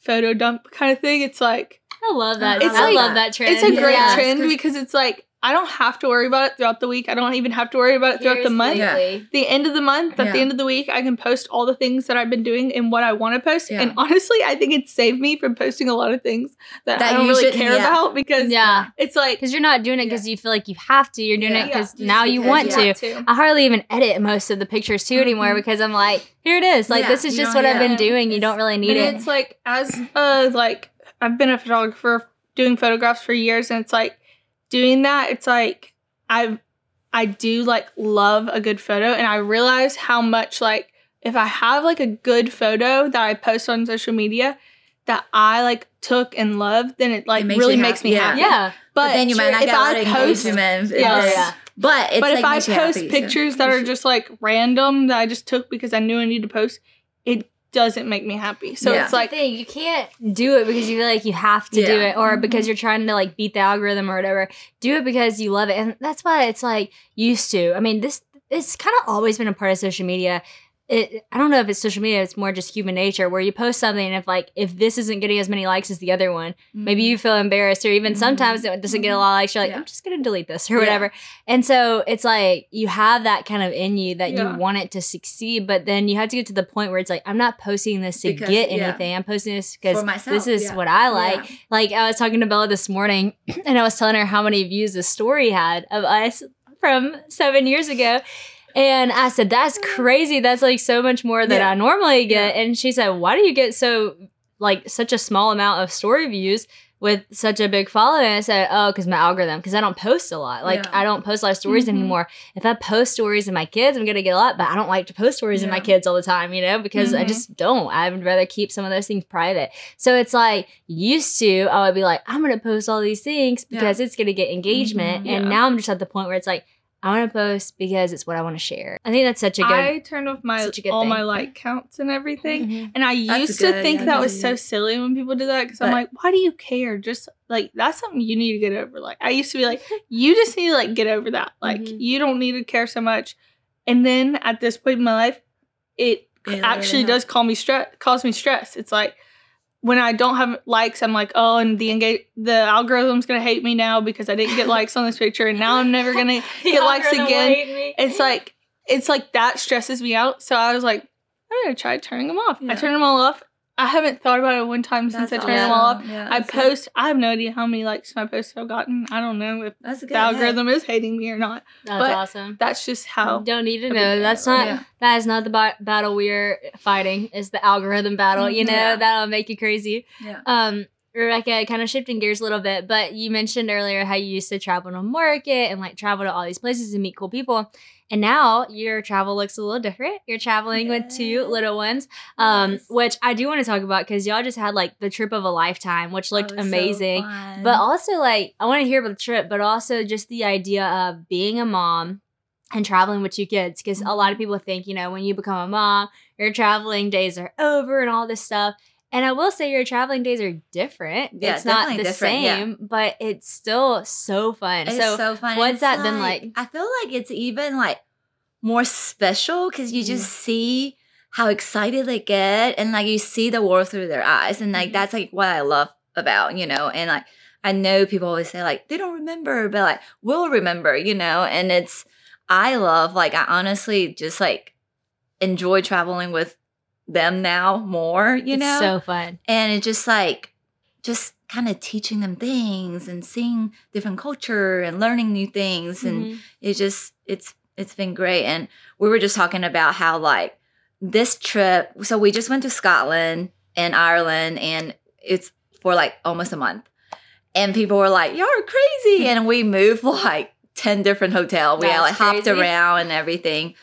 [SPEAKER 2] photo dump kind of thing. It's like
[SPEAKER 1] I love that.
[SPEAKER 2] It's
[SPEAKER 1] I
[SPEAKER 2] like-
[SPEAKER 1] love that trend.
[SPEAKER 2] It's a great
[SPEAKER 3] Yeah.
[SPEAKER 2] trend
[SPEAKER 3] 'Cause-
[SPEAKER 2] because it's like I don't have to worry about it throughout the week. I don't even have to worry about it throughout
[SPEAKER 1] Years
[SPEAKER 2] the month.
[SPEAKER 3] Yeah.
[SPEAKER 2] The end of the month, at the end of the week, I can post all the things that I've been doing and what I want to post.
[SPEAKER 3] Yeah.
[SPEAKER 2] And honestly, I think it saved me from posting a lot of things that,
[SPEAKER 3] That
[SPEAKER 2] I don't
[SPEAKER 3] you
[SPEAKER 2] really care
[SPEAKER 3] yeah.
[SPEAKER 2] about because
[SPEAKER 1] Yeah.
[SPEAKER 2] it's like
[SPEAKER 1] Because you're not doing it because you feel like you have to. You're doing
[SPEAKER 3] Yeah.
[SPEAKER 1] it because
[SPEAKER 3] Yeah.
[SPEAKER 1] now
[SPEAKER 3] Just
[SPEAKER 1] you
[SPEAKER 3] because
[SPEAKER 1] want
[SPEAKER 3] you
[SPEAKER 1] to.
[SPEAKER 2] want
[SPEAKER 1] I hardly even edit most of the pictures too anymore
[SPEAKER 3] Mhm.
[SPEAKER 1] because I'm like, here it is. Like
[SPEAKER 3] Yeah,
[SPEAKER 1] this is just what I've been
[SPEAKER 3] yeah.
[SPEAKER 1] doing. You don't really need it.
[SPEAKER 2] it's like as uh like I've been a photographer doing photographs for years and it's like doing that it's like I I do like love a good photo and I realize how much like if I have like a good photo that I post on social media that I like took and loved then it like
[SPEAKER 3] makes
[SPEAKER 2] really makes
[SPEAKER 3] happy,
[SPEAKER 2] me
[SPEAKER 3] yeah.
[SPEAKER 2] happy.
[SPEAKER 1] yeah.
[SPEAKER 2] But,
[SPEAKER 3] But then you might not
[SPEAKER 2] if
[SPEAKER 3] get a lot
[SPEAKER 2] I
[SPEAKER 3] of
[SPEAKER 2] post
[SPEAKER 3] engagement.
[SPEAKER 2] Yes.
[SPEAKER 1] Yeah.
[SPEAKER 3] But it's
[SPEAKER 2] but
[SPEAKER 3] like
[SPEAKER 2] if I post
[SPEAKER 3] happy,
[SPEAKER 2] pictures
[SPEAKER 3] you
[SPEAKER 2] that are just like random that I just took because I knew I needed to post, it doesn't make me happy. So
[SPEAKER 3] Yeah.
[SPEAKER 2] it's like
[SPEAKER 1] the thing. You can't do it because you feel like you have to do it or
[SPEAKER 2] Mhm.
[SPEAKER 1] because you're trying to like beat the algorithm or whatever. Do it because you love it. And that's why it's like used to. I mean, this it's kind of always been a part of social media. It, I don't know if it's social media, it's more just human nature where you post something and if like if this isn't getting as many likes as the other one, maybe you feel embarrassed or even
[SPEAKER 3] Mhm.
[SPEAKER 1] sometimes it doesn't get a lot of likes you're like
[SPEAKER 3] Yeah.
[SPEAKER 1] i'm just gonna delete this or
[SPEAKER 3] Yeah.
[SPEAKER 1] whatever and so it's like you have that kind of in you that
[SPEAKER 2] Yeah.
[SPEAKER 1] you want it to succeed but then you have to get to the point where it's like i'm not posting this to
[SPEAKER 3] Because-
[SPEAKER 1] get
[SPEAKER 3] yeah.
[SPEAKER 1] anything i'm posting this because this is
[SPEAKER 3] yeah.
[SPEAKER 1] what i like
[SPEAKER 3] Yeah.
[SPEAKER 1] like i was talking to bella this morning <clears throat> and i was telling her how many views the story had of us from seven years ago and I said, that's crazy. That's like so much more than
[SPEAKER 3] Yeah.
[SPEAKER 1] I normally get. And she said, why do you get so, like, such a small amount of story views with such a big following? I said, oh, because my algorithm, because I don't post a lot. Like,
[SPEAKER 3] Yeah.
[SPEAKER 1] I don't post a lot of stories
[SPEAKER 2] Mhm.
[SPEAKER 1] anymore. If I post stories of my kids, I'm going to get a lot, but I don't like to post stories of my kids all the time, you know, because I
[SPEAKER 2] Mhm.
[SPEAKER 1] just don't. I would rather keep some of those things private. So it's like, used to, I would be like, I'm going to post all these things
[SPEAKER 3] Yeah.
[SPEAKER 1] because it's going to get engagement.
[SPEAKER 3] Mhm.
[SPEAKER 1] And
[SPEAKER 2] Yeah.
[SPEAKER 1] now I'm just at the point where it's like, I want to post because it's what I want to share. I think that's such a good.
[SPEAKER 2] I turned off my
[SPEAKER 1] such a good
[SPEAKER 2] all
[SPEAKER 1] thing.
[SPEAKER 2] my like counts and everything.
[SPEAKER 1] Mhm.
[SPEAKER 2] And I
[SPEAKER 3] That's
[SPEAKER 2] used to think
[SPEAKER 3] yeah,
[SPEAKER 2] that
[SPEAKER 3] me
[SPEAKER 2] was so silly when people do that because I'm like, why do you care? Just like that's something you need to get over. Like I used to be like, <laughs> you just need to like get over that. Like
[SPEAKER 1] Mhm.
[SPEAKER 2] you don't need to care so much. And then at this point in my life, it
[SPEAKER 3] It
[SPEAKER 2] actually does call me stress. Cause me stress. It's like when I don't have likes, I'm like, oh, and the engage the algorithm's gonna hate me now because I didn't get likes on this picture, and now I'm never gonna <laughs> get likes again. It's like it's like that stresses me out. So I was like, I'm gonna try turning them off.
[SPEAKER 3] Yeah.
[SPEAKER 2] I turned them all off. I haven't thought about it one time since
[SPEAKER 3] That's
[SPEAKER 2] I turned them all off.
[SPEAKER 3] Yeah,
[SPEAKER 2] I
[SPEAKER 3] that's good.
[SPEAKER 2] post. I have no idea how many likes my posts have gotten. I don't know if
[SPEAKER 3] That's a good
[SPEAKER 2] the algorithm is hating me or not.
[SPEAKER 1] That's
[SPEAKER 2] but-
[SPEAKER 1] awesome.
[SPEAKER 2] That's just how.
[SPEAKER 1] Don't need to know. That's not.
[SPEAKER 3] Yeah.
[SPEAKER 1] That is not the ba- battle we're fighting. It's the algorithm battle. You know
[SPEAKER 3] Yeah.
[SPEAKER 1] that'll make you crazy.
[SPEAKER 3] Yeah.
[SPEAKER 1] Um, Rebecca, kind of shifting gears a little bit, but you mentioned earlier how you used to travel to market and like travel to all these places and meet cool people. And now your travel looks a little different. You're traveling with two little ones, um,
[SPEAKER 3] Yes.
[SPEAKER 1] which I do want to talk about because y'all just had like the trip of a lifetime, which looked
[SPEAKER 3] it's so
[SPEAKER 1] amazing. But also, like, I want to hear about the trip, but also just the idea of being a mom and traveling with two kids. Because a
[SPEAKER 3] Mm-hmm.
[SPEAKER 1] lot of people think, you know, when you become a mom, your traveling days are over and all this stuff. And I will say your traveling days are different.
[SPEAKER 3] Yeah,
[SPEAKER 1] it's not the
[SPEAKER 3] different, yeah.
[SPEAKER 1] same, but it's still so fun.
[SPEAKER 3] It's
[SPEAKER 1] so,
[SPEAKER 3] so, fun.
[SPEAKER 1] what's
[SPEAKER 3] It's
[SPEAKER 1] that been like?
[SPEAKER 3] I feel like it's even like more special because you just see how excited they get and like you see the world through their eyes and like
[SPEAKER 1] Mhm.
[SPEAKER 3] that's like what I love about you know and like I know people always say like they don't remember, but like we'll remember, you know. And it's I love like I honestly just like enjoy traveling with them now more, you
[SPEAKER 1] It's
[SPEAKER 3] know.
[SPEAKER 1] so fun.
[SPEAKER 3] and it's just like just kind of teaching them things and seeing different culture and learning new things. And
[SPEAKER 1] Mhm.
[SPEAKER 3] it just it's it's been great. And we were just talking about how like this trip so we just went to scotland and ireland and it's for like almost a month. And people were like y'all are crazy. <laughs> And we moved like 10 different hotels. We
[SPEAKER 1] That's
[SPEAKER 3] like hopped around and everything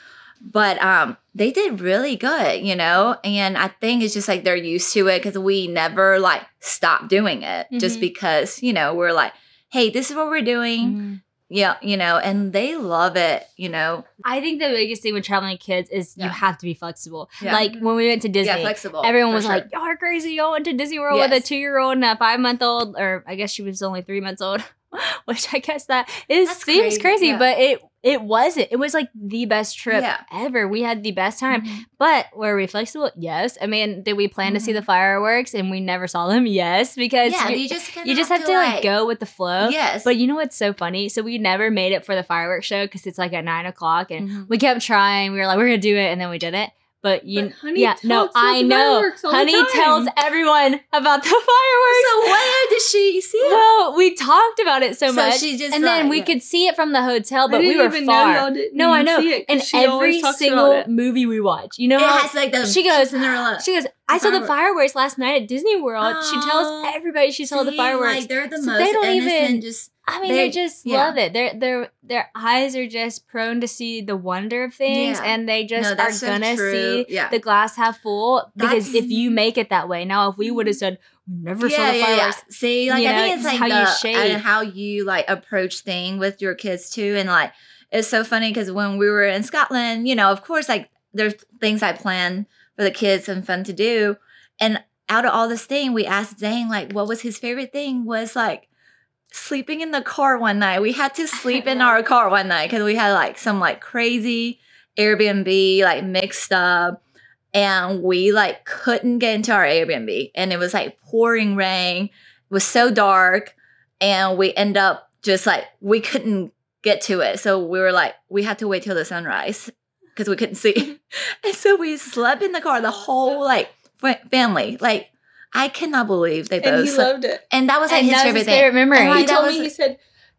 [SPEAKER 3] but um they did really good you know and i think it's just like they're used to it because we never like stop doing it just
[SPEAKER 1] Mhm.
[SPEAKER 3] because you know we're like hey this is what we're doing
[SPEAKER 1] Mhm.
[SPEAKER 3] yeah, you know, and they love it, you know.
[SPEAKER 1] I think the biggest thing with traveling with kids is you have to be flexible.
[SPEAKER 3] Yeah.
[SPEAKER 1] Like when we went to Disney,
[SPEAKER 3] yeah, flexible.
[SPEAKER 1] everyone was
[SPEAKER 3] sure.
[SPEAKER 1] like, "Y'all are crazy! Y'all went to Disney World with a two-year-old and a five-month-old, or I guess she was only three months old." <laughs> Which I guess that it
[SPEAKER 3] That's
[SPEAKER 1] seems
[SPEAKER 3] crazy,
[SPEAKER 1] crazy,
[SPEAKER 3] yeah.
[SPEAKER 1] but it it wasn't. It was like the best trip
[SPEAKER 3] Yeah.
[SPEAKER 1] ever. We had the best time.
[SPEAKER 3] Mhm.
[SPEAKER 1] But were we flexible? Yes. I mean, did we plan to see the fireworks and we never saw them? Yes, because
[SPEAKER 3] yeah,
[SPEAKER 1] you,
[SPEAKER 3] you just
[SPEAKER 1] you just have to like go with the flow.
[SPEAKER 3] Yes,
[SPEAKER 1] But you know what's so funny? So we never made it for the fireworks show because it's like at nine o'clock, and
[SPEAKER 3] Mhm.
[SPEAKER 1] we kept trying. We were like, we're gonna do it, and then we didn't. But you,
[SPEAKER 2] But Honey
[SPEAKER 1] yeah, no, I know.
[SPEAKER 2] fireworks all the
[SPEAKER 1] Honey tells everyone about the <laughs> fireworks.
[SPEAKER 3] So where did she see it?
[SPEAKER 1] well, we talked about it so,
[SPEAKER 3] So
[SPEAKER 1] much,
[SPEAKER 3] she just
[SPEAKER 1] and then we
[SPEAKER 3] yeah.
[SPEAKER 1] could see it from the hotel, but we were
[SPEAKER 2] even
[SPEAKER 1] far.
[SPEAKER 2] know y'all didn't
[SPEAKER 1] no, I know.
[SPEAKER 2] see it she
[SPEAKER 1] every single movie we watch, you know
[SPEAKER 3] it has like the
[SPEAKER 1] she goes-
[SPEAKER 3] Cinderella.
[SPEAKER 1] she goes. I saw the fireworks last night at Disney World. she tells everybody she saw the fireworks.
[SPEAKER 3] Like they're the
[SPEAKER 1] So
[SPEAKER 3] most
[SPEAKER 1] they don't
[SPEAKER 3] innocent.
[SPEAKER 1] even-
[SPEAKER 3] just
[SPEAKER 1] I mean,
[SPEAKER 3] They-
[SPEAKER 1] they, just
[SPEAKER 3] yeah.
[SPEAKER 1] love it. Their their their eyes are just prone to see the wonder of things,
[SPEAKER 3] Yeah.
[SPEAKER 1] and they just
[SPEAKER 3] no,
[SPEAKER 1] are
[SPEAKER 3] so
[SPEAKER 1] gonna
[SPEAKER 3] true.
[SPEAKER 1] see
[SPEAKER 3] Yeah,
[SPEAKER 1] the glass half full. Because
[SPEAKER 3] That's-
[SPEAKER 1] if you make it that way, now if we would have mm-hmm. said we never saw
[SPEAKER 3] yeah,
[SPEAKER 1] the
[SPEAKER 3] yeah, yeah. See, like
[SPEAKER 1] You
[SPEAKER 3] I
[SPEAKER 1] know,
[SPEAKER 3] think it's
[SPEAKER 1] it's
[SPEAKER 3] like
[SPEAKER 1] how you
[SPEAKER 3] the
[SPEAKER 1] shape.
[SPEAKER 3] and how you like approach thing with your kids too, and like it's so funny because when we were in Scotland, you know, of course, like there's things I plan for the kids and fun to do, and out of all this thing, we asked Zane like what was his favorite thing was like sleeping in the car one night. We had to <laughs> sleep in our car one night because we had like some like crazy Airbnb like mixed up and we like couldn't get into our Airbnb and it was like pouring rain. It was so dark and we end up just like we couldn't get to it. So we were like we had to wait till the sunrise because we couldn't see. <laughs> and so we slept in the car the whole like family. Like I cannot believe they
[SPEAKER 2] and
[SPEAKER 3] both
[SPEAKER 2] he
[SPEAKER 3] slept.
[SPEAKER 2] loved it.
[SPEAKER 3] and that was like
[SPEAKER 1] and
[SPEAKER 3] his
[SPEAKER 1] that was
[SPEAKER 3] favorite
[SPEAKER 1] his
[SPEAKER 3] thing.
[SPEAKER 1] favorite memory.
[SPEAKER 3] And,
[SPEAKER 2] He told
[SPEAKER 3] was-
[SPEAKER 2] me he said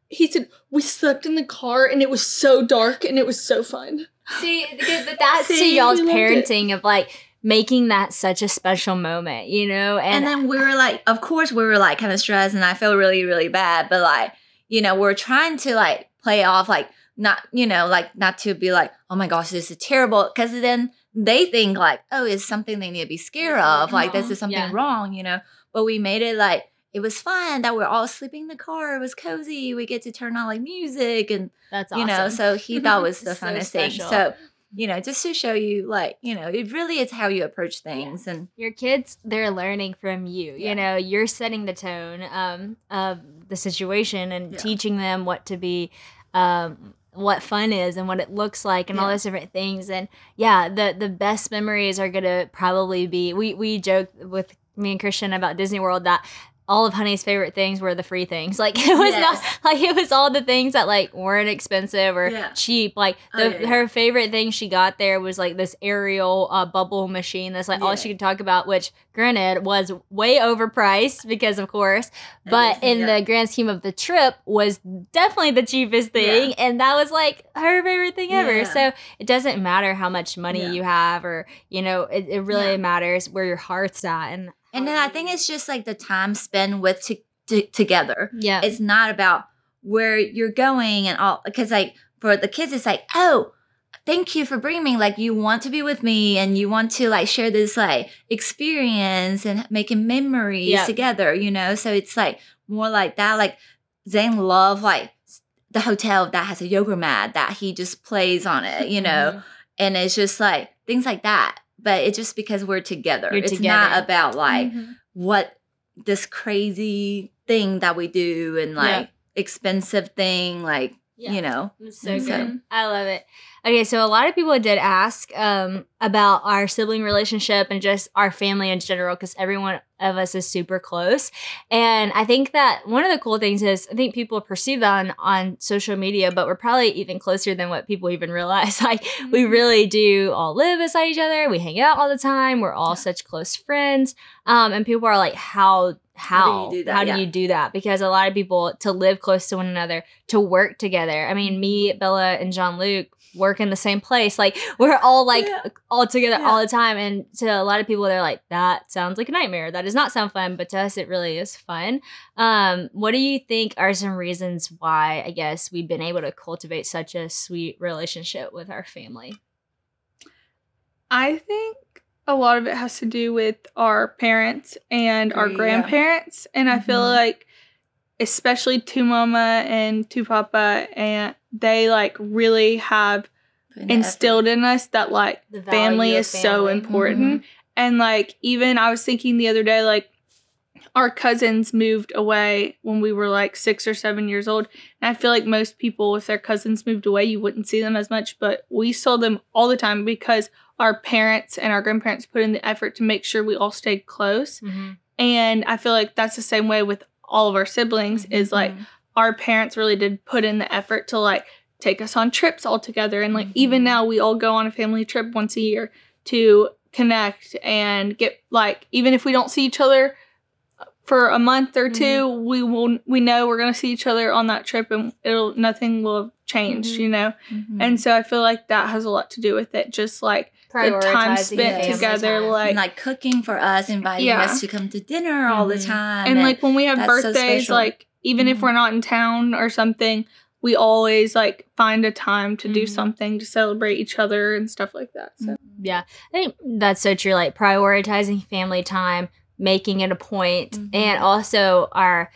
[SPEAKER 2] he said we slept in the car and it was so dark and it was so fun.
[SPEAKER 1] See, th- but that's to
[SPEAKER 2] See,
[SPEAKER 1] y'all's
[SPEAKER 2] we loved it.
[SPEAKER 1] parenting of like making that such a special moment, you know?
[SPEAKER 3] And,
[SPEAKER 1] And,
[SPEAKER 3] then we were like, of course, we were like kind of stressed, and I feel really, really bad. But like, you know, we're trying to like play off, like not, you know, like not to be like, oh my gosh, this is terrible, because then they think like, oh, it's something they need to be scared of, like this
[SPEAKER 1] Mhm.
[SPEAKER 3] is something
[SPEAKER 1] Yeah.
[SPEAKER 3] wrong, you know. But we made it like it was fun that we're all sleeping in the car. It was cozy. We get to turn on like music and
[SPEAKER 1] that's awesome.
[SPEAKER 3] you know. So he thought was <laughs> the
[SPEAKER 1] So
[SPEAKER 3] funnest thing. So you know, just to show you, like, you know, it really is how you approach things, and
[SPEAKER 1] your kids they're learning from you
[SPEAKER 3] Yeah.
[SPEAKER 1] you know you're setting the tone um, of the situation and
[SPEAKER 3] Yeah.
[SPEAKER 1] teaching them what to be um, what fun is and what it looks like and all those different things. And yeah the the best memories are gonna probably be we we joke with me and christian about disney world that all of honey's favorite things were the free things. <laughs> Like it was not like it was all the things that like weren't expensive or
[SPEAKER 3] Yeah.
[SPEAKER 1] cheap. Like
[SPEAKER 3] Oh, yeah, yeah.
[SPEAKER 1] her favorite thing she got there was like this aerial uh, bubble machine. That's like all she could talk about which granted was way overpriced because of course but in the grand scheme of the trip was definitely the cheapest thing and that was like her favorite thing ever. So it doesn't matter how much money you have or you know it, it really matters where your heart's at and
[SPEAKER 3] And then I think it's just like the time spent with to, to, together.
[SPEAKER 1] yeah
[SPEAKER 3] It's not about where you're going and all because like for the kids it's like, "Oh, thank you for bringing me. Like you want to be with me and you want to like share this like experience and making memories
[SPEAKER 1] Yeah.
[SPEAKER 3] together, you know? So it's like more like that like Zane love like the hotel that has a yoga mat that he just plays on it, you know?
[SPEAKER 1] Mm-hmm.
[SPEAKER 3] and it's just like things like that. But it's just because we're together.
[SPEAKER 1] You're
[SPEAKER 3] it's
[SPEAKER 1] together.
[SPEAKER 3] not about like
[SPEAKER 2] Mhm.
[SPEAKER 3] what this crazy thing that we do and
[SPEAKER 1] Yeah.
[SPEAKER 3] like expensive thing like
[SPEAKER 1] Yeah.
[SPEAKER 3] you know.
[SPEAKER 1] It's so
[SPEAKER 3] so-
[SPEAKER 1] good. I love it. Okay, so a lot of people did ask um, about our sibling relationship and just our family in general because everyone of us is super close. And I think that one of the cool things is I think people perceive that on, on social media, but we're probably even closer than what people even <laughs> realize. Like, we
[SPEAKER 3] Mm-hmm.
[SPEAKER 1] really do all live beside each other. We hang out all the time. We're all
[SPEAKER 3] Yeah.
[SPEAKER 1] such close friends. Um, and people are like, how how
[SPEAKER 3] do you do that?
[SPEAKER 1] How do you do that? Because a lot of people to live close to one another, to work together. I mean, me, Bella, and John Luke work in the same place. Like we're all like
[SPEAKER 3] Yeah.
[SPEAKER 1] all together
[SPEAKER 3] Yeah.
[SPEAKER 1] all the time. And to a lot of people, they're like, that sounds like a nightmare. That does not sound fun. But to us, it really is fun. Um, what do you think are some reasons why I guess we've been able to cultivate such a sweet relationship with our family?
[SPEAKER 2] I think a lot of it has to do with our parents and our
[SPEAKER 3] yeah.
[SPEAKER 2] grandparents. And I feel
[SPEAKER 3] Mhm.
[SPEAKER 2] like, especially to mama and to papa, and they like really have
[SPEAKER 3] in
[SPEAKER 2] instilled in us that like family is so important. And like, even I was thinking the other day, like, our cousins moved away when we were like six or seven years old. And I feel like most people, if their cousins moved away, you wouldn't see them as much. But we saw them all the time because our parents and our grandparents put in the effort to make sure we all stayed close.
[SPEAKER 1] Mhm.
[SPEAKER 2] And I feel like that's the same way with all of our siblings, is like our parents really did put in the effort to like take us on trips all together and like even
[SPEAKER 3] Mhm.
[SPEAKER 2] now we all go on a family trip once a year to connect and get like even if we don't see each other for a month or 2 we will we know we're going to see each other on that trip and it'll nothing will have changed
[SPEAKER 1] Mhm.
[SPEAKER 2] you know
[SPEAKER 3] Mhm.
[SPEAKER 2] and so i feel like that has a lot to do with it just like the time spent
[SPEAKER 3] family
[SPEAKER 2] together
[SPEAKER 1] time.
[SPEAKER 2] like
[SPEAKER 3] and like cooking for us, inviting
[SPEAKER 2] Yeah.
[SPEAKER 3] us to come to dinner all the
[SPEAKER 1] Mhm.
[SPEAKER 3] time,
[SPEAKER 2] and like when we have
[SPEAKER 3] that's so
[SPEAKER 2] birthdays like even if
[SPEAKER 3] Mhm.
[SPEAKER 2] we're not in town or something we always like find a time to do
[SPEAKER 1] Mhm.
[SPEAKER 2] something to celebrate each other and stuff like that so
[SPEAKER 1] Yeah, I think that's so true. Like prioritizing family time, making it a point,
[SPEAKER 3] Mhm.
[SPEAKER 1] and also our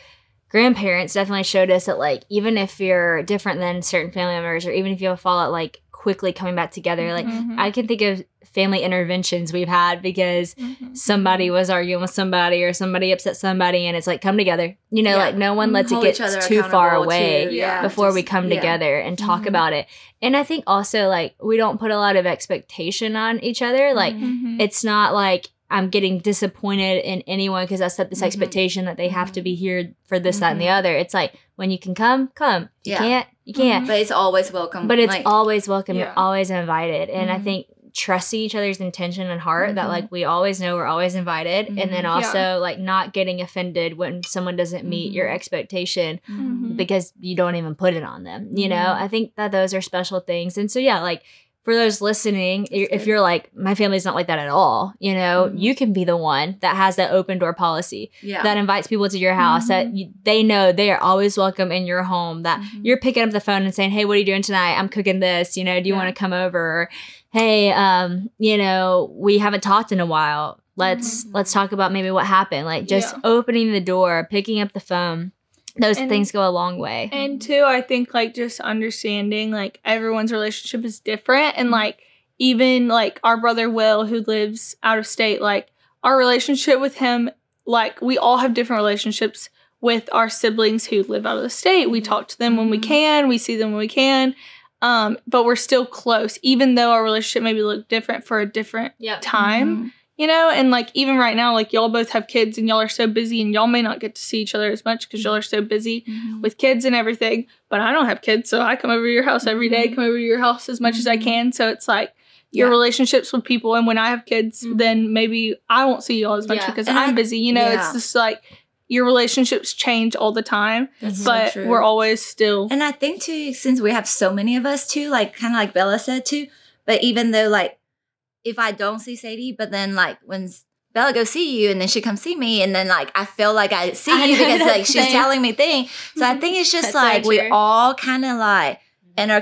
[SPEAKER 1] grandparents definitely showed us that like even if you're different than certain family members, or even if you have a fallout, like quickly coming back together. Like
[SPEAKER 2] Mhm.
[SPEAKER 1] I can think of family interventions we've had because
[SPEAKER 2] Mhm.
[SPEAKER 1] somebody was arguing with somebody or somebody upset somebody, and it's like come together. You know,
[SPEAKER 3] Yeah.
[SPEAKER 1] like no one lets it get too far away
[SPEAKER 3] too, yeah,
[SPEAKER 1] before we
[SPEAKER 3] just-
[SPEAKER 1] come
[SPEAKER 3] yeah.
[SPEAKER 1] together and talk about it. And I think also like we don't put a lot of expectation on each other. Like it's not like I'm getting disappointed in anyone because I set this
[SPEAKER 3] Mhm.
[SPEAKER 1] expectation that they have to be here for this, that, and the other. It's like when you can come, come. If you
[SPEAKER 3] Yeah.
[SPEAKER 1] can't, you can't.
[SPEAKER 3] But it's always welcome.
[SPEAKER 1] But it's
[SPEAKER 3] like,
[SPEAKER 1] always welcome.
[SPEAKER 2] Yeah.
[SPEAKER 1] You're always invited. And I
[SPEAKER 3] Mhm.
[SPEAKER 1] think trusting each other's intention and heart that
[SPEAKER 3] Mhm.
[SPEAKER 1] like we always know we're always invited. And then
[SPEAKER 3] Mhm.
[SPEAKER 1] also like not getting offended when someone doesn't meet your
[SPEAKER 3] Mhm.
[SPEAKER 1] expectation
[SPEAKER 3] Mhm.
[SPEAKER 1] because you don't even put it on them. You know,
[SPEAKER 3] Mhm.
[SPEAKER 1] I think that those are special things. And so, yeah, like for those listening, i- if
[SPEAKER 3] good.
[SPEAKER 1] you're like, my family's not like that at all, you know,
[SPEAKER 3] Mhm.
[SPEAKER 1] you can be the one that has that open door policy
[SPEAKER 3] yeah.
[SPEAKER 1] that invites people to your house that you, they know they are always welcome in your home, that
[SPEAKER 3] Mhm.
[SPEAKER 1] you're picking up the phone and saying, hey, what are you doing tonight? I'm cooking this, you know, do you
[SPEAKER 3] Yeah.
[SPEAKER 1] want to come over? Or, hey, um, you know, we haven't talked in a while. Let's
[SPEAKER 3] Mhm.
[SPEAKER 1] let's talk about maybe what happened. Like just
[SPEAKER 2] Yeah.
[SPEAKER 1] opening the door, picking up the phone. Those
[SPEAKER 2] And-
[SPEAKER 1] things go a long way.
[SPEAKER 2] And two, I think like just understanding like everyone's relationship is different and like even like our brother Will who lives out of state, like our relationship with him, like we all have different relationships with our siblings who live out of the state. We talk to them when we
[SPEAKER 3] Mhm.
[SPEAKER 2] can, we see them when we can. Um, but we're still close, even though our relationship maybe look different for a different
[SPEAKER 1] Yep.
[SPEAKER 2] time
[SPEAKER 3] Mhm.
[SPEAKER 2] You know and like even right now like y'all both have kids and y'all are so busy and y'all may not get to see each other as much because y'all are so busy
[SPEAKER 3] Mhm.
[SPEAKER 2] with kids and everything but i don't have kids so i come over to your house every day
[SPEAKER 3] Mhm.
[SPEAKER 2] come over to your house as much as i
[SPEAKER 3] Mhm.
[SPEAKER 2] can so it's like your
[SPEAKER 3] Yeah.
[SPEAKER 2] relationships with people and when i have kids
[SPEAKER 1] Mhm.
[SPEAKER 2] then maybe i won't see y'all as much
[SPEAKER 1] Yeah.
[SPEAKER 2] because
[SPEAKER 3] And
[SPEAKER 2] i'm
[SPEAKER 3] I-
[SPEAKER 2] busy you know
[SPEAKER 3] yeah.
[SPEAKER 2] it's just like your relationships change all the time
[SPEAKER 3] That's so
[SPEAKER 2] but
[SPEAKER 3] true.
[SPEAKER 2] we're always still
[SPEAKER 3] And I think too, since we have so many of us too, like kind of like Bella said too, but even though like if I don't see Sadie, but then like when Bella goes see you and then she comes see me and then like I feel like I <laughs> see
[SPEAKER 1] I
[SPEAKER 3] you because
[SPEAKER 1] that
[SPEAKER 3] like she's
[SPEAKER 1] thing.
[SPEAKER 3] telling me things. So I think it's just
[SPEAKER 1] That's so
[SPEAKER 3] like we all kind of like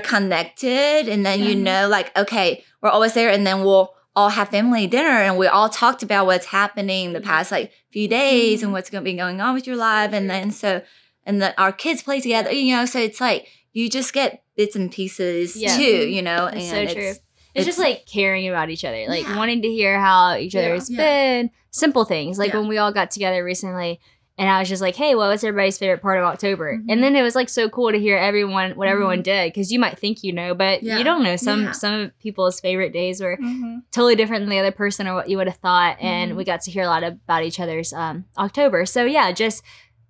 [SPEAKER 3] interconnected and then you
[SPEAKER 2] Mhm.
[SPEAKER 3] know like okay, we're always there and then we'll all have family dinner and we all talked about what's happening the past like few days
[SPEAKER 2] Mhm.
[SPEAKER 3] and what's going to be going on with your life and then so and the, our kids play together you know so it's like you just get bits and pieces
[SPEAKER 1] Yeah.
[SPEAKER 3] too you know
[SPEAKER 1] That's
[SPEAKER 3] and
[SPEAKER 1] so true.
[SPEAKER 3] It's
[SPEAKER 1] It's, just like caring about each other, like
[SPEAKER 3] Yeah.
[SPEAKER 1] wanting to hear how each other's
[SPEAKER 3] Yeah.
[SPEAKER 1] been. Simple things like when we all got together recently and I was just like, "Hey, what was everybody's favorite part of October?"
[SPEAKER 3] Mhm.
[SPEAKER 1] And then it was like so cool to hear everyone what everyone
[SPEAKER 3] Mhm.
[SPEAKER 1] did because you might think you know, but
[SPEAKER 3] Yeah.
[SPEAKER 1] you don't know. Some
[SPEAKER 3] Yeah.
[SPEAKER 1] some people's favorite days were
[SPEAKER 2] Mhm.
[SPEAKER 1] totally different than the other person or what you would have thought, and
[SPEAKER 3] Mhm.
[SPEAKER 1] we got to hear a lot about each other's um, October. So yeah, just